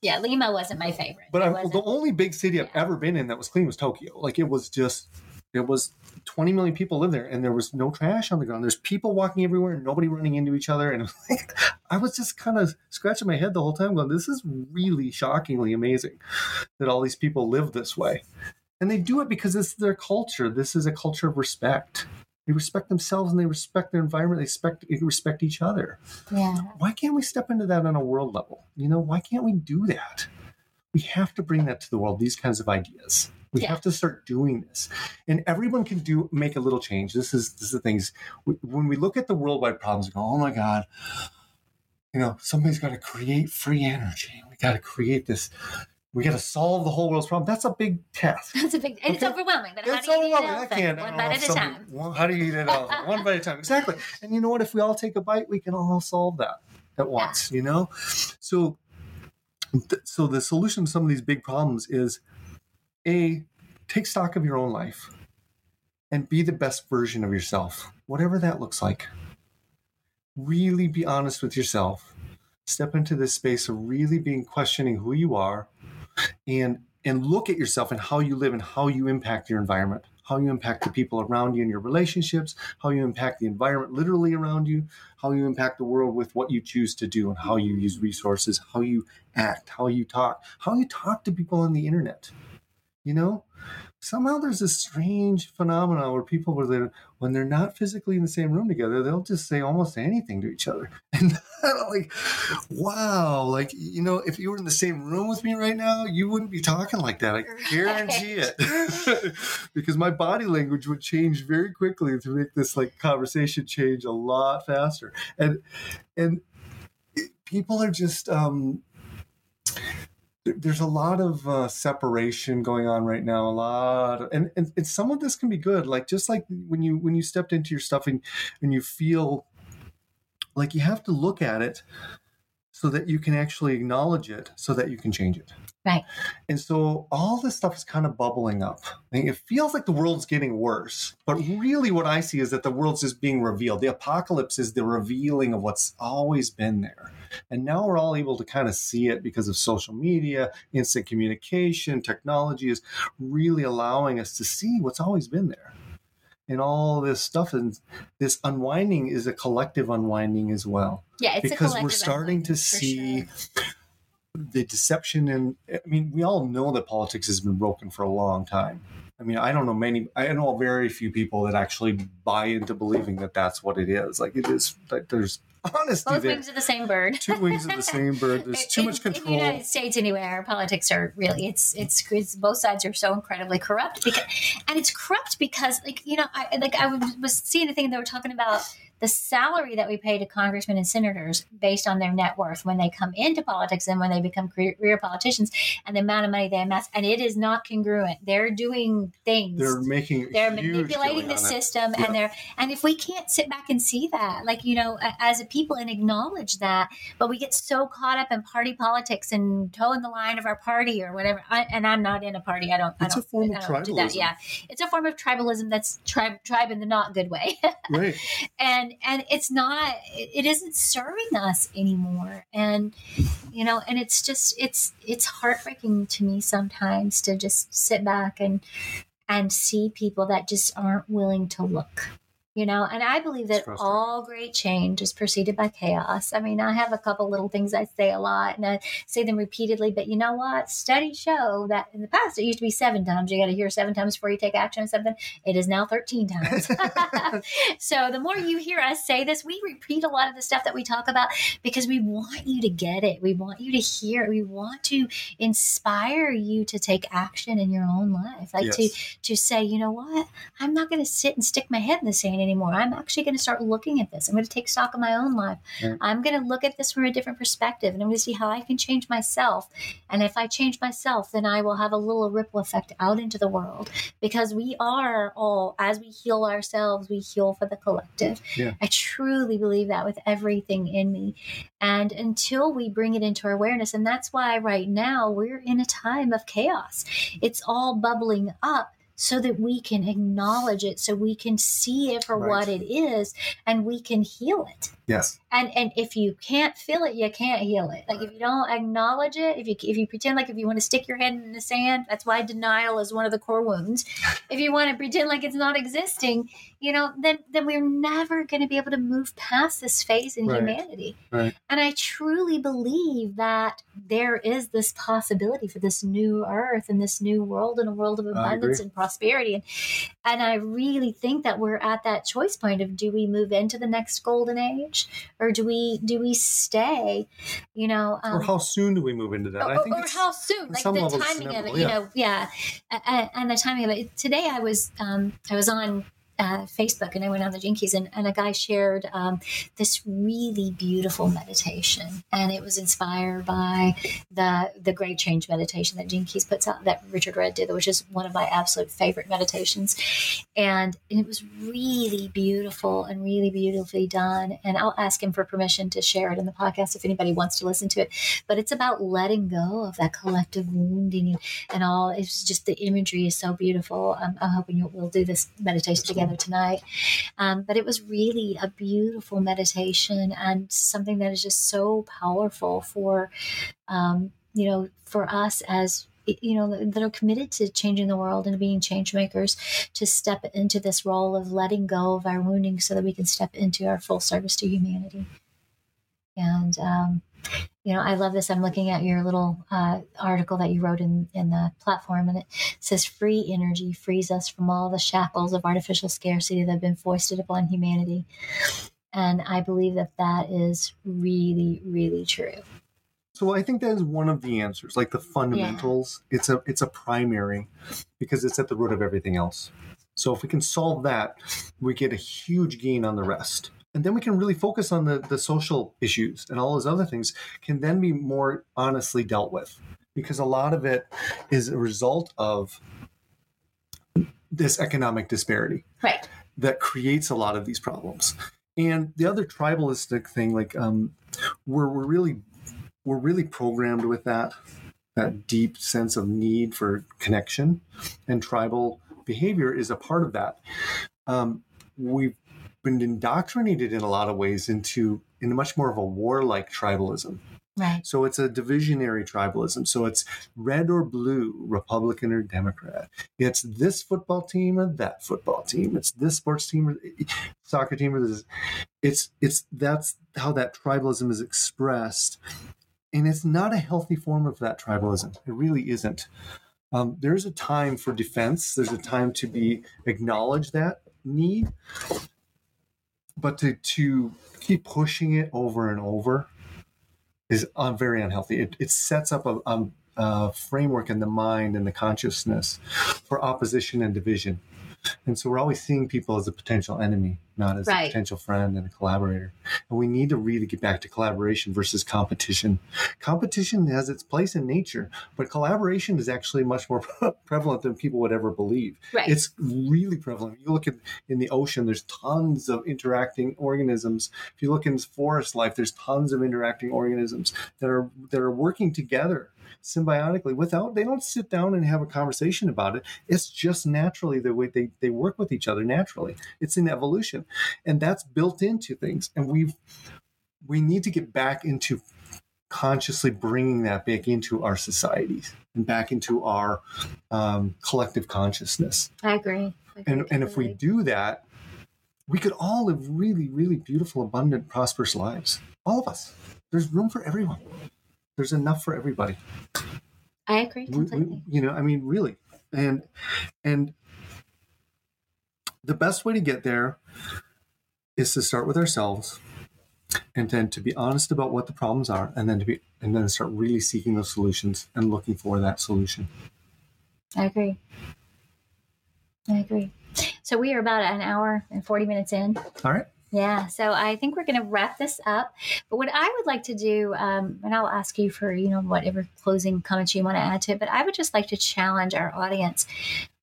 yeah, Lima wasn't my favorite. but I, the only big city I've yeah. ever been in that was clean was Tokyo. Like it was just, it was 20 million people live there, and there was no trash on the ground. There's people walking everywhere, and nobody running into each other. And (laughs) like, I was just kind of scratching my head the whole time, going, "This is really shockingly amazing that all these people live this way." And they do it because this is their culture. This is a culture of respect. They respect themselves and they respect their environment. They respect they respect each other. Yeah. Why can't we step into that on a world level? You know, why can't we do that? We have to bring that to the world. These kinds of ideas. We Yeah. have to start doing this, and everyone can do make a little change. This is this is the things We- when we look at the worldwide problems. We go, oh my god, you know, somebody's got to create free energy. We got to create this. We got to solve the whole world's problem. That's a big task. That's a big, and it's overwhelming. But how It's do you eat an overwhelming. I can't. One bite at a time. One, how do you eat it all? (laughs) One bite at a time. Exactly. And you know what? If we all take a bite, we can all solve that at once. You know. So, th- so the solution to some of these big problems is a take stock of your own life and be the best version of yourself, whatever that looks like. Really be honest with yourself. Step into this space of really being questioning who you are and and look at yourself and how you live and how you impact your environment how you impact the people around you in your relationships how you impact the environment literally around you how you impact the world with what you choose to do and how you use resources how you act how you talk how you talk to people on the internet you know? Somehow there's this strange phenomenon where people where when they're not physically in the same room together they'll just say almost anything to each other. (laughs) And I'm like wow like you know if you were in the same room with me right now you wouldn't be talking like that. I guarantee (laughs) it. (laughs) Because my body language would change very quickly to make this like conversation change a lot faster. And and people are just um there's a lot of uh, separation going on right now a lot of, and, and and some of this can be good like just like when you when you stepped into your stuff and, and you feel like you have to look at it so that you can actually acknowledge it so that you can change it Right. and so all this stuff is kind of bubbling up. I mean, it feels like the world's getting worse, but really what I see is that the world's just being revealed. The apocalypse is the revealing of what's always been there. And now we're all able to kind of see it because of social media, instant communication, technology is really allowing us to see what's always been there. And all this stuff and this unwinding is a collective unwinding as well Yeah, it's a because we're starting to see sure. the deception and i mean we all know that politics has been broken for a long time i mean i don't know many i know very few people that actually buy into believing that that's what it is like it is like there's honesty Both there wings of the same bird. two wings of the (laughs) same bird there's In- too much control. In the United States, anyway, our politics are really it's it's, it's both sides are so incredibly corrupt because, and it's corrupt because like you know I like I was, was seeing a thing they were talking about the salary that we pay to congressmen and senators based on their net worth when they come into politics and when they become career politicians and the amount of money they amass. And it is not congruent. They're doing things. They're making they're manipulating the system Yeah. and they're and if we can't sit back and see that like you know as a people and acknowledge that but we get so caught up in party politics and toeing the line of our party or whatever I, and i'm not in a party. I don't It's I a don't, form I of don't do that. tribalism. yeah. It's a form of tribalism that's tribe tribe in the not good way. Right. (laughs) And and it's not it it isn't serving us anymore. And you know and it's just it's it's heartbreaking to me sometimes to just sit back and and see people that just aren't willing to look you know and i believe that all great change is preceded by chaos. I mean i have a couple little things i say a lot and i say them repeatedly but you know what? Studies show that in the past it used to be seven times. You got to hear seven times before you take action on something. It is now 13 times. (laughs) (laughs) So the more you hear us say this we repeat a lot of the stuff that we talk about because we want you to get it. We want you to hear it. We want to inspire you to take action in your own life. Like to to say, you know what, I'm not going to sit and stick my head in the sand anymore. I'm actually going to start looking at this. I'm going to take stock of my own life. I'm going to look at this from a different perspective and I'm going to see how I can change myself. And if I change myself, then I will have a little ripple effect out into the world because we are all, as we heal ourselves, we heal for the collective. Yeah. I truly believe that with everything in me. And until we bring it into our awareness, and that's why right now we're in a time of chaos, it's all bubbling up so that we can acknowledge it, so we can see it for Right. what it is, and we can heal it. yes And and if you can't feel it, you can't heal it. Like if you don't acknowledge it, if you if you pretend like if you want to stick your head in the sand, that's why denial is one of the core wounds. (laughs) If you want to pretend like it's not existing, you know, then then we're never going to be able to move past this phase in Right. humanity. Right. And I truly believe that there is this possibility for this new earth and this new world and a world of abundance and prosperity. And, and I really think that we're at that choice point of do we move into the next golden age or do we do we stay? You know, um, or how soon do we move into that? Or, I think or how soon, like the timing of it. You know, yeah, and, and, the timing of it. Today, I was um, I was on uh, Facebook and I went on the Keys and, and a guy shared um, this really beautiful meditation and it was inspired by the the Great Change meditation that Keys puts out that Richard Rudd did, which is one of my absolute favorite meditations. And it was really beautiful and really beautifully done. And I'll ask him for permission to share it in the podcast if anybody wants to listen to it. But it's about letting go of that collective wounding and all. It's just the imagery is so beautiful. I'm, I'm hoping we'll do this meditation together together tonight. Um, but it was really a beautiful meditation and something that is just so powerful for, um, you know, for us as you know that are committed to changing the world and being change makers to step into this role of letting go of our wounding so that we can step into our full service to humanity and um, you know, I love this. I'm looking at your little uh, article that you wrote in, in the platform, and it says free energy frees us from all the shackles of artificial scarcity that have been foisted upon humanity. And I believe that that is really, really true. So I think that is one of the answers, like the fundamentals. Yeah. It's a it's a primary because it's at the root of everything else. So if we can solve that, we get a huge gain on the rest and then we can really focus on the, the social issues and all those other things can then be more honestly dealt with. Because a lot of it is a result of this economic disparity right. that creates a lot of these problems. And the other tribalistic thing like um we're, we're really we're really programmed with that that deep sense of need for connection and tribal behavior is a part of that. Um, we've been indoctrinated in a lot of ways into in much more of a warlike tribalism. Right. So it's a divisionary tribalism. So it's red or blue, Republican or Democrat. It's this football team or that football team. It's this sports team or soccer team or this. It's it's that's how that tribalism is expressed, and it's not a healthy form of that tribalism. It really isn't. Um, there's a time for defense. There's a time to be acknowledge that need, but to to keep pushing it over and over is very unhealthy. It, it sets up a, a, a framework in the mind and the consciousness for opposition and division. And so we're always seeing people as a potential enemy, not as right. a potential friend and a collaborator. And we need to really get back to collaboration versus competition. Competition has its place in nature, but collaboration is actually much more (laughs) prevalent than people would ever believe. Right. It's really prevalent. You look at in the ocean, there's tons of interacting organisms. If you look in forest life, there's tons of interacting organisms that are that are working together symbiotically without they don't sit down and have a conversation about it. It's just naturally the way they, they work with each other naturally. It's an evolution. And that's built into things. And we've we need to get back into consciously bringing that back into our societies and back into our um, collective consciousness. I agree, I and, and if we do that we could all live really really beautiful abundant prosperous lives. All of us. There's room for everyone there's enough for everybody. I agree completely. We, we, you know, I mean, really, and and the best way to get there is to start with ourselves, and then to be honest about what the problems are, and then to be and then start really seeking those solutions and looking for that solution. I agree. I agree. So we are about an hour and 40 minutes in. All right. Yeah, so I think we're going to wrap this up. But what I would like to do, um, and I'll ask you for you know whatever closing comments you want to add to it, but I would just like to challenge our audience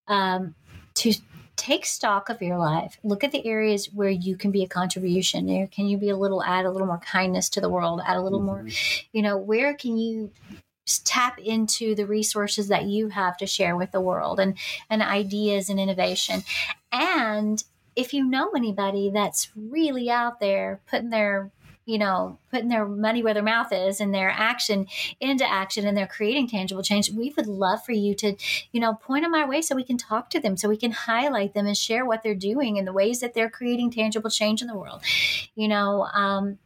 um, to take stock of your life. Look at the areas where you can be a contribution. There, can you be a little add a little more kindness to the world? Add a little mm-hmm. more, you know, where can you tap into the resources that you have to share with the world and and ideas and innovation and if you know anybody that's really out there putting their you know putting their money where their mouth is and their action into action and they're creating tangible change we would love for you to you know point them our way so we can talk to them so we can highlight them and share what they're doing and the ways that they're creating tangible change in the world. You know um,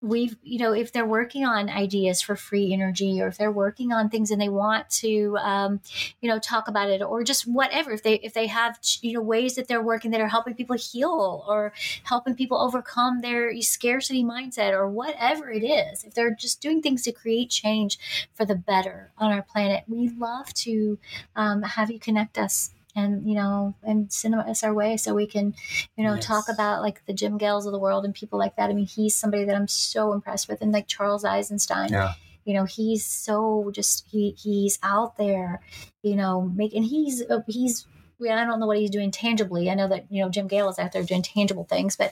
we've you know if they're working on ideas for free energy or if they're working on things and they want to um, you know talk about it or just whatever if they if they have you know ways that they're working that are helping people heal or helping people overcome their scarcity mindset or whatever it is if they're just doing things to create change for the better on our planet we love to um, have you connect us and you know and send us our way so we can you know yes. talk about like the jim gales of the world and people like that i mean he's somebody that i'm so impressed with and like charles eisenstein yeah you know he's so just he he's out there you know making he's uh, he's I don't know what he's doing tangibly. I know that you know Jim Gale is out there doing tangible things, but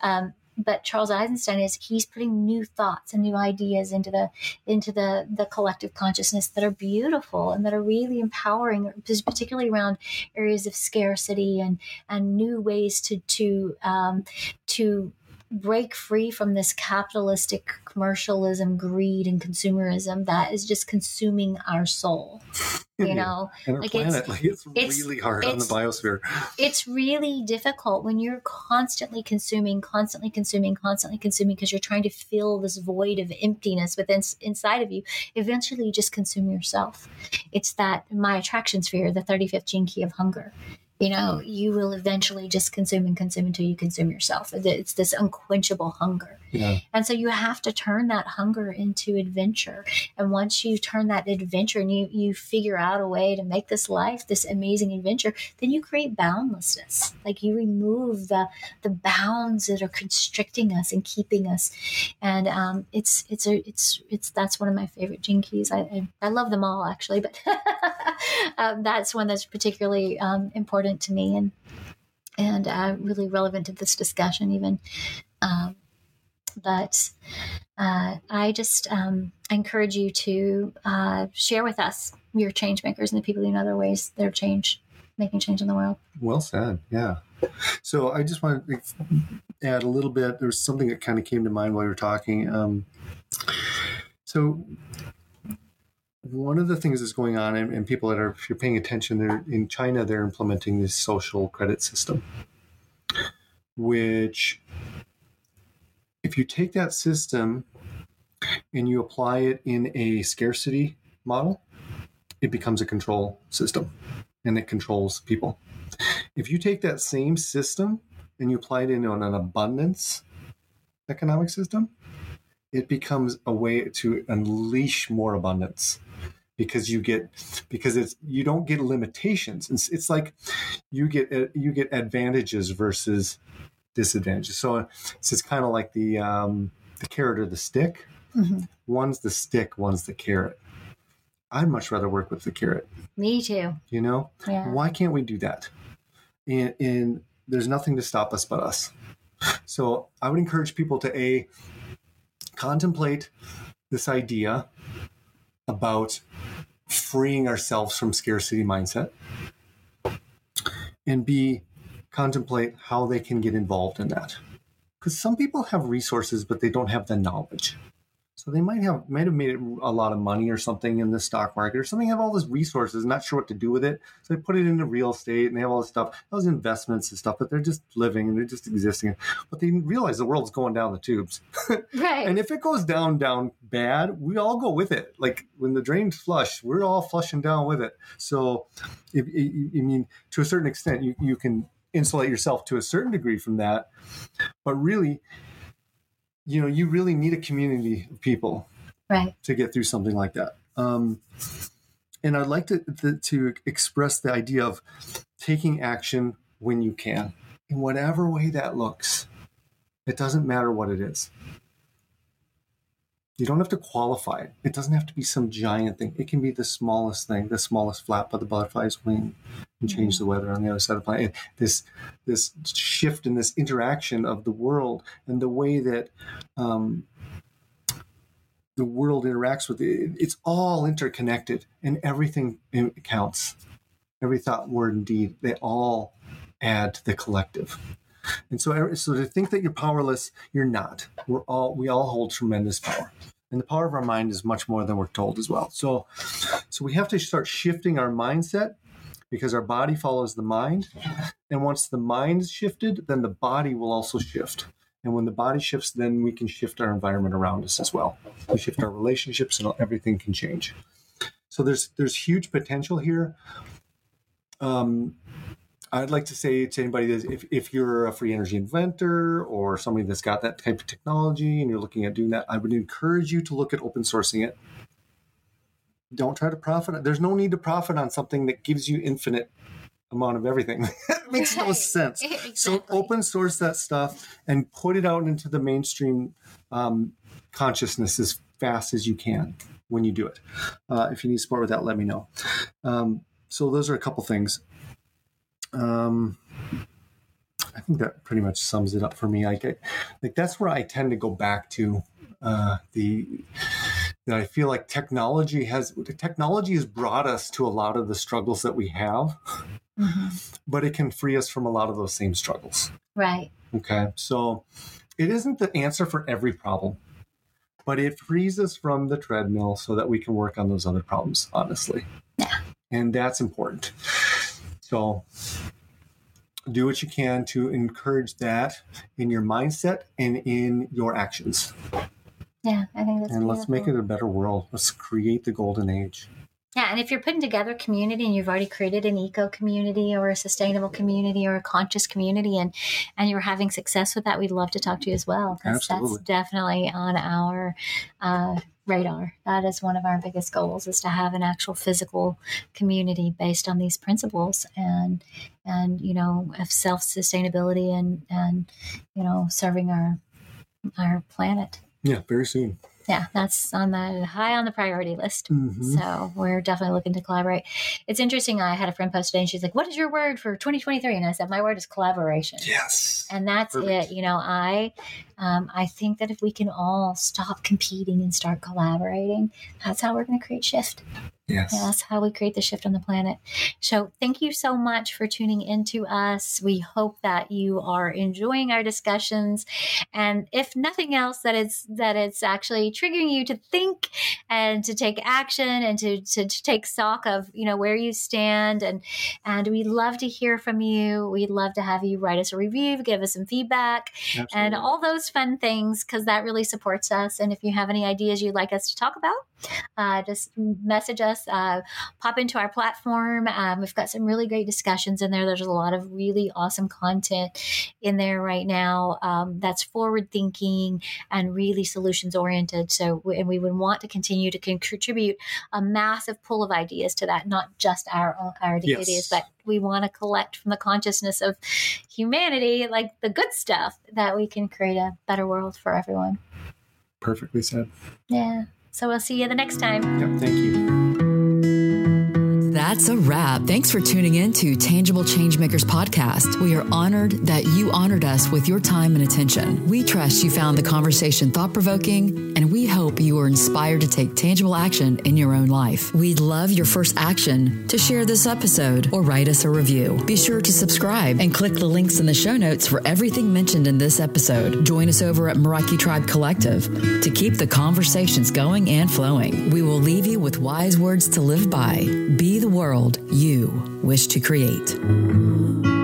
um, but Charles Eisenstein is he's putting new thoughts and new ideas into the into the the collective consciousness that are beautiful and that are really empowering, particularly around areas of scarcity and and new ways to to um, to break free from this capitalistic commercialism, greed, and consumerism that is just consuming our soul. (laughs) You know, like planet. It's, like it's, it's really hard it's, on the biosphere. It's really difficult when you're constantly consuming, constantly consuming, constantly consuming because you're trying to fill this void of emptiness within inside of you. Eventually, you just consume yourself. It's that my attraction sphere, the 35th gene key of hunger you know, oh. you will eventually just consume and consume until you consume yourself. It's this unquenchable hunger. Yeah. And so you have to turn that hunger into adventure. And once you turn that adventure and you, you figure out a way to make this life this amazing adventure, then you create boundlessness. Like you remove the the bounds that are constricting us and keeping us. And um, it's it's a it's it's that's one of my favorite keys. I I, I love them all actually, but (laughs) um, that's one that's particularly um, important important to me and and uh, really relevant to this discussion even. Um, but uh, I just um, encourage you to uh, share with us your change makers and the people you know their ways they're change making change in the world. Well said. Yeah. So I just want to add a little bit. There's something that kind of came to mind while you were talking. Um, so one of the things that's going on, and, and, people that are, if you're paying attention, they're in China, they're implementing this social credit system, which, if you take that system and you apply it in a scarcity model, it becomes a control system and it controls people. If you take that same system and you apply it in an abundance economic system, it becomes a way to unleash more abundance because you get because it's you don't get limitations it's, it's like you get you get advantages versus disadvantages. So it's, it's kind of like the um, the carrot or the stick. Mm-hmm. one's the stick one's the carrot. I'd much rather work with the carrot. Me too. You know? Yeah. why can't we do that? And, and there's nothing to stop us but us. So i would encourage people to a contemplate this idea about freeing ourselves from scarcity mindset. And b contemplate how they can get involved in that because some people have resources but they don't have the knowledge so they might have might have made a lot of money or something in the stock market or something. Have all those resources, not sure what to do with it. So they put it into real estate and they have all this stuff, those investments and stuff. But they're just living and they're just existing. But they realize the world's going down the tubes. (laughs) Right. and if it goes down down bad, we all go with it. Like when the drain's flush, we're all flushing down with it. So, if, I mean, to a certain extent, you you can insulate yourself to a certain degree from that. But really, you know, you really need a community of people right. to get through something like that. Um, and I'd like to, to, to express the idea of taking action when you can, in whatever way that looks. It doesn't matter what it is. You don't have to qualify it. It doesn't have to be some giant thing. It can be the smallest thing, the smallest flap of the butterfly's wing, and change mm-hmm. the weather on the other side of the planet. This this shift in this interaction of the world and the way that um, the world interacts with it. It's all interconnected, and everything counts. Every thought, word, and deed, they all add to the collective. And so, so to think that you're powerless, you're not. We're all we all hold tremendous power, and the power of our mind is much more than we're told as well. So, so we have to start shifting our mindset because our body follows the mind, and once the mind is shifted, then the body will also shift. And when the body shifts, then we can shift our environment around us as well. We shift our relationships, and everything can change. So there's there's huge potential here. Um, I'd like to say to anybody that if, if you're a free energy inventor or somebody that's got that type of technology and you're looking at doing that, I would encourage you to look at open sourcing it. Don't try to profit. There's no need to profit on something that gives you infinite amount of everything. (laughs) it makes no sense. (laughs) Exactly. So open source that stuff and put it out into the mainstream um, consciousness as fast as you can when you do it. Uh, if you need support with that, let me know. Um, so those are a couple things. Um, I think that pretty much sums it up for me. I get like that's where I tend to go back to uh, the that I feel like technology has technology has brought us to a lot of the struggles that we have, mm-hmm. but it can free us from a lot of those same struggles. Right. Okay. So it isn't the answer for every problem, but it frees us from the treadmill so that we can work on those other problems, honestly. Yeah. And that's important. So do what you can to encourage that in your mindset and in your actions. Yeah, I think that's And beautiful. let's make it a better world. Let's create the golden age. Yeah, and if you're putting together community and you've already created an eco community or a sustainable community or a conscious community and and you're having success with that, we'd love to talk to you as well. Absolutely. That's definitely on our uh, radar. That is one of our biggest goals is to have an actual physical community based on these principles and and you know of self sustainability and and you know serving our our planet. Yeah, very soon yeah, that's on the high on the priority list. Mm-hmm. So we're definitely looking to collaborate. It's interesting. I had a friend post today and she's like, What is your word for 2023? And I said, My word is collaboration. Yes. And that's Perfect. it. You know, I um, I think that if we can all stop competing and start collaborating, that's how we're going to create shift. Yes. that's how we create the shift on the planet. So thank you so much for tuning into us. We hope that you are enjoying our discussions. And if nothing else, that it's that it's actually triggering you to think and to take action and to, to, to take stock of, you know, where you stand. And and we love to hear from you. We'd love to have you write us a review, give us some feedback, Absolutely. and all those fun things because that really supports us. And if you have any ideas you'd like us to talk about, uh, just message us, uh, pop into our platform. Um, we've got some really great discussions in there. There's a lot of really awesome content in there right now um, that's forward thinking and really solutions oriented. So, and we would want to continue to contribute a massive pool of ideas to that, not just our our ideas, but we want to collect from the consciousness of humanity, like the good stuff, that we can create a better world for everyone. Perfectly said. Yeah. So we'll see you the next time. Yep. Thank you. That's a wrap. Thanks for tuning in to Tangible Changemakers podcast. We are honored that you honored us with your time and attention. We trust you found the conversation thought provoking, and we hope you are inspired to take tangible action in your own life. We'd love your first action to share this episode or write us a review. Be sure to subscribe and click the links in the show notes for everything mentioned in this episode. Join us over at Meraki Tribe Collective to keep the conversations going and flowing. We will leave you with wise words to live by. Be the world you wish to create.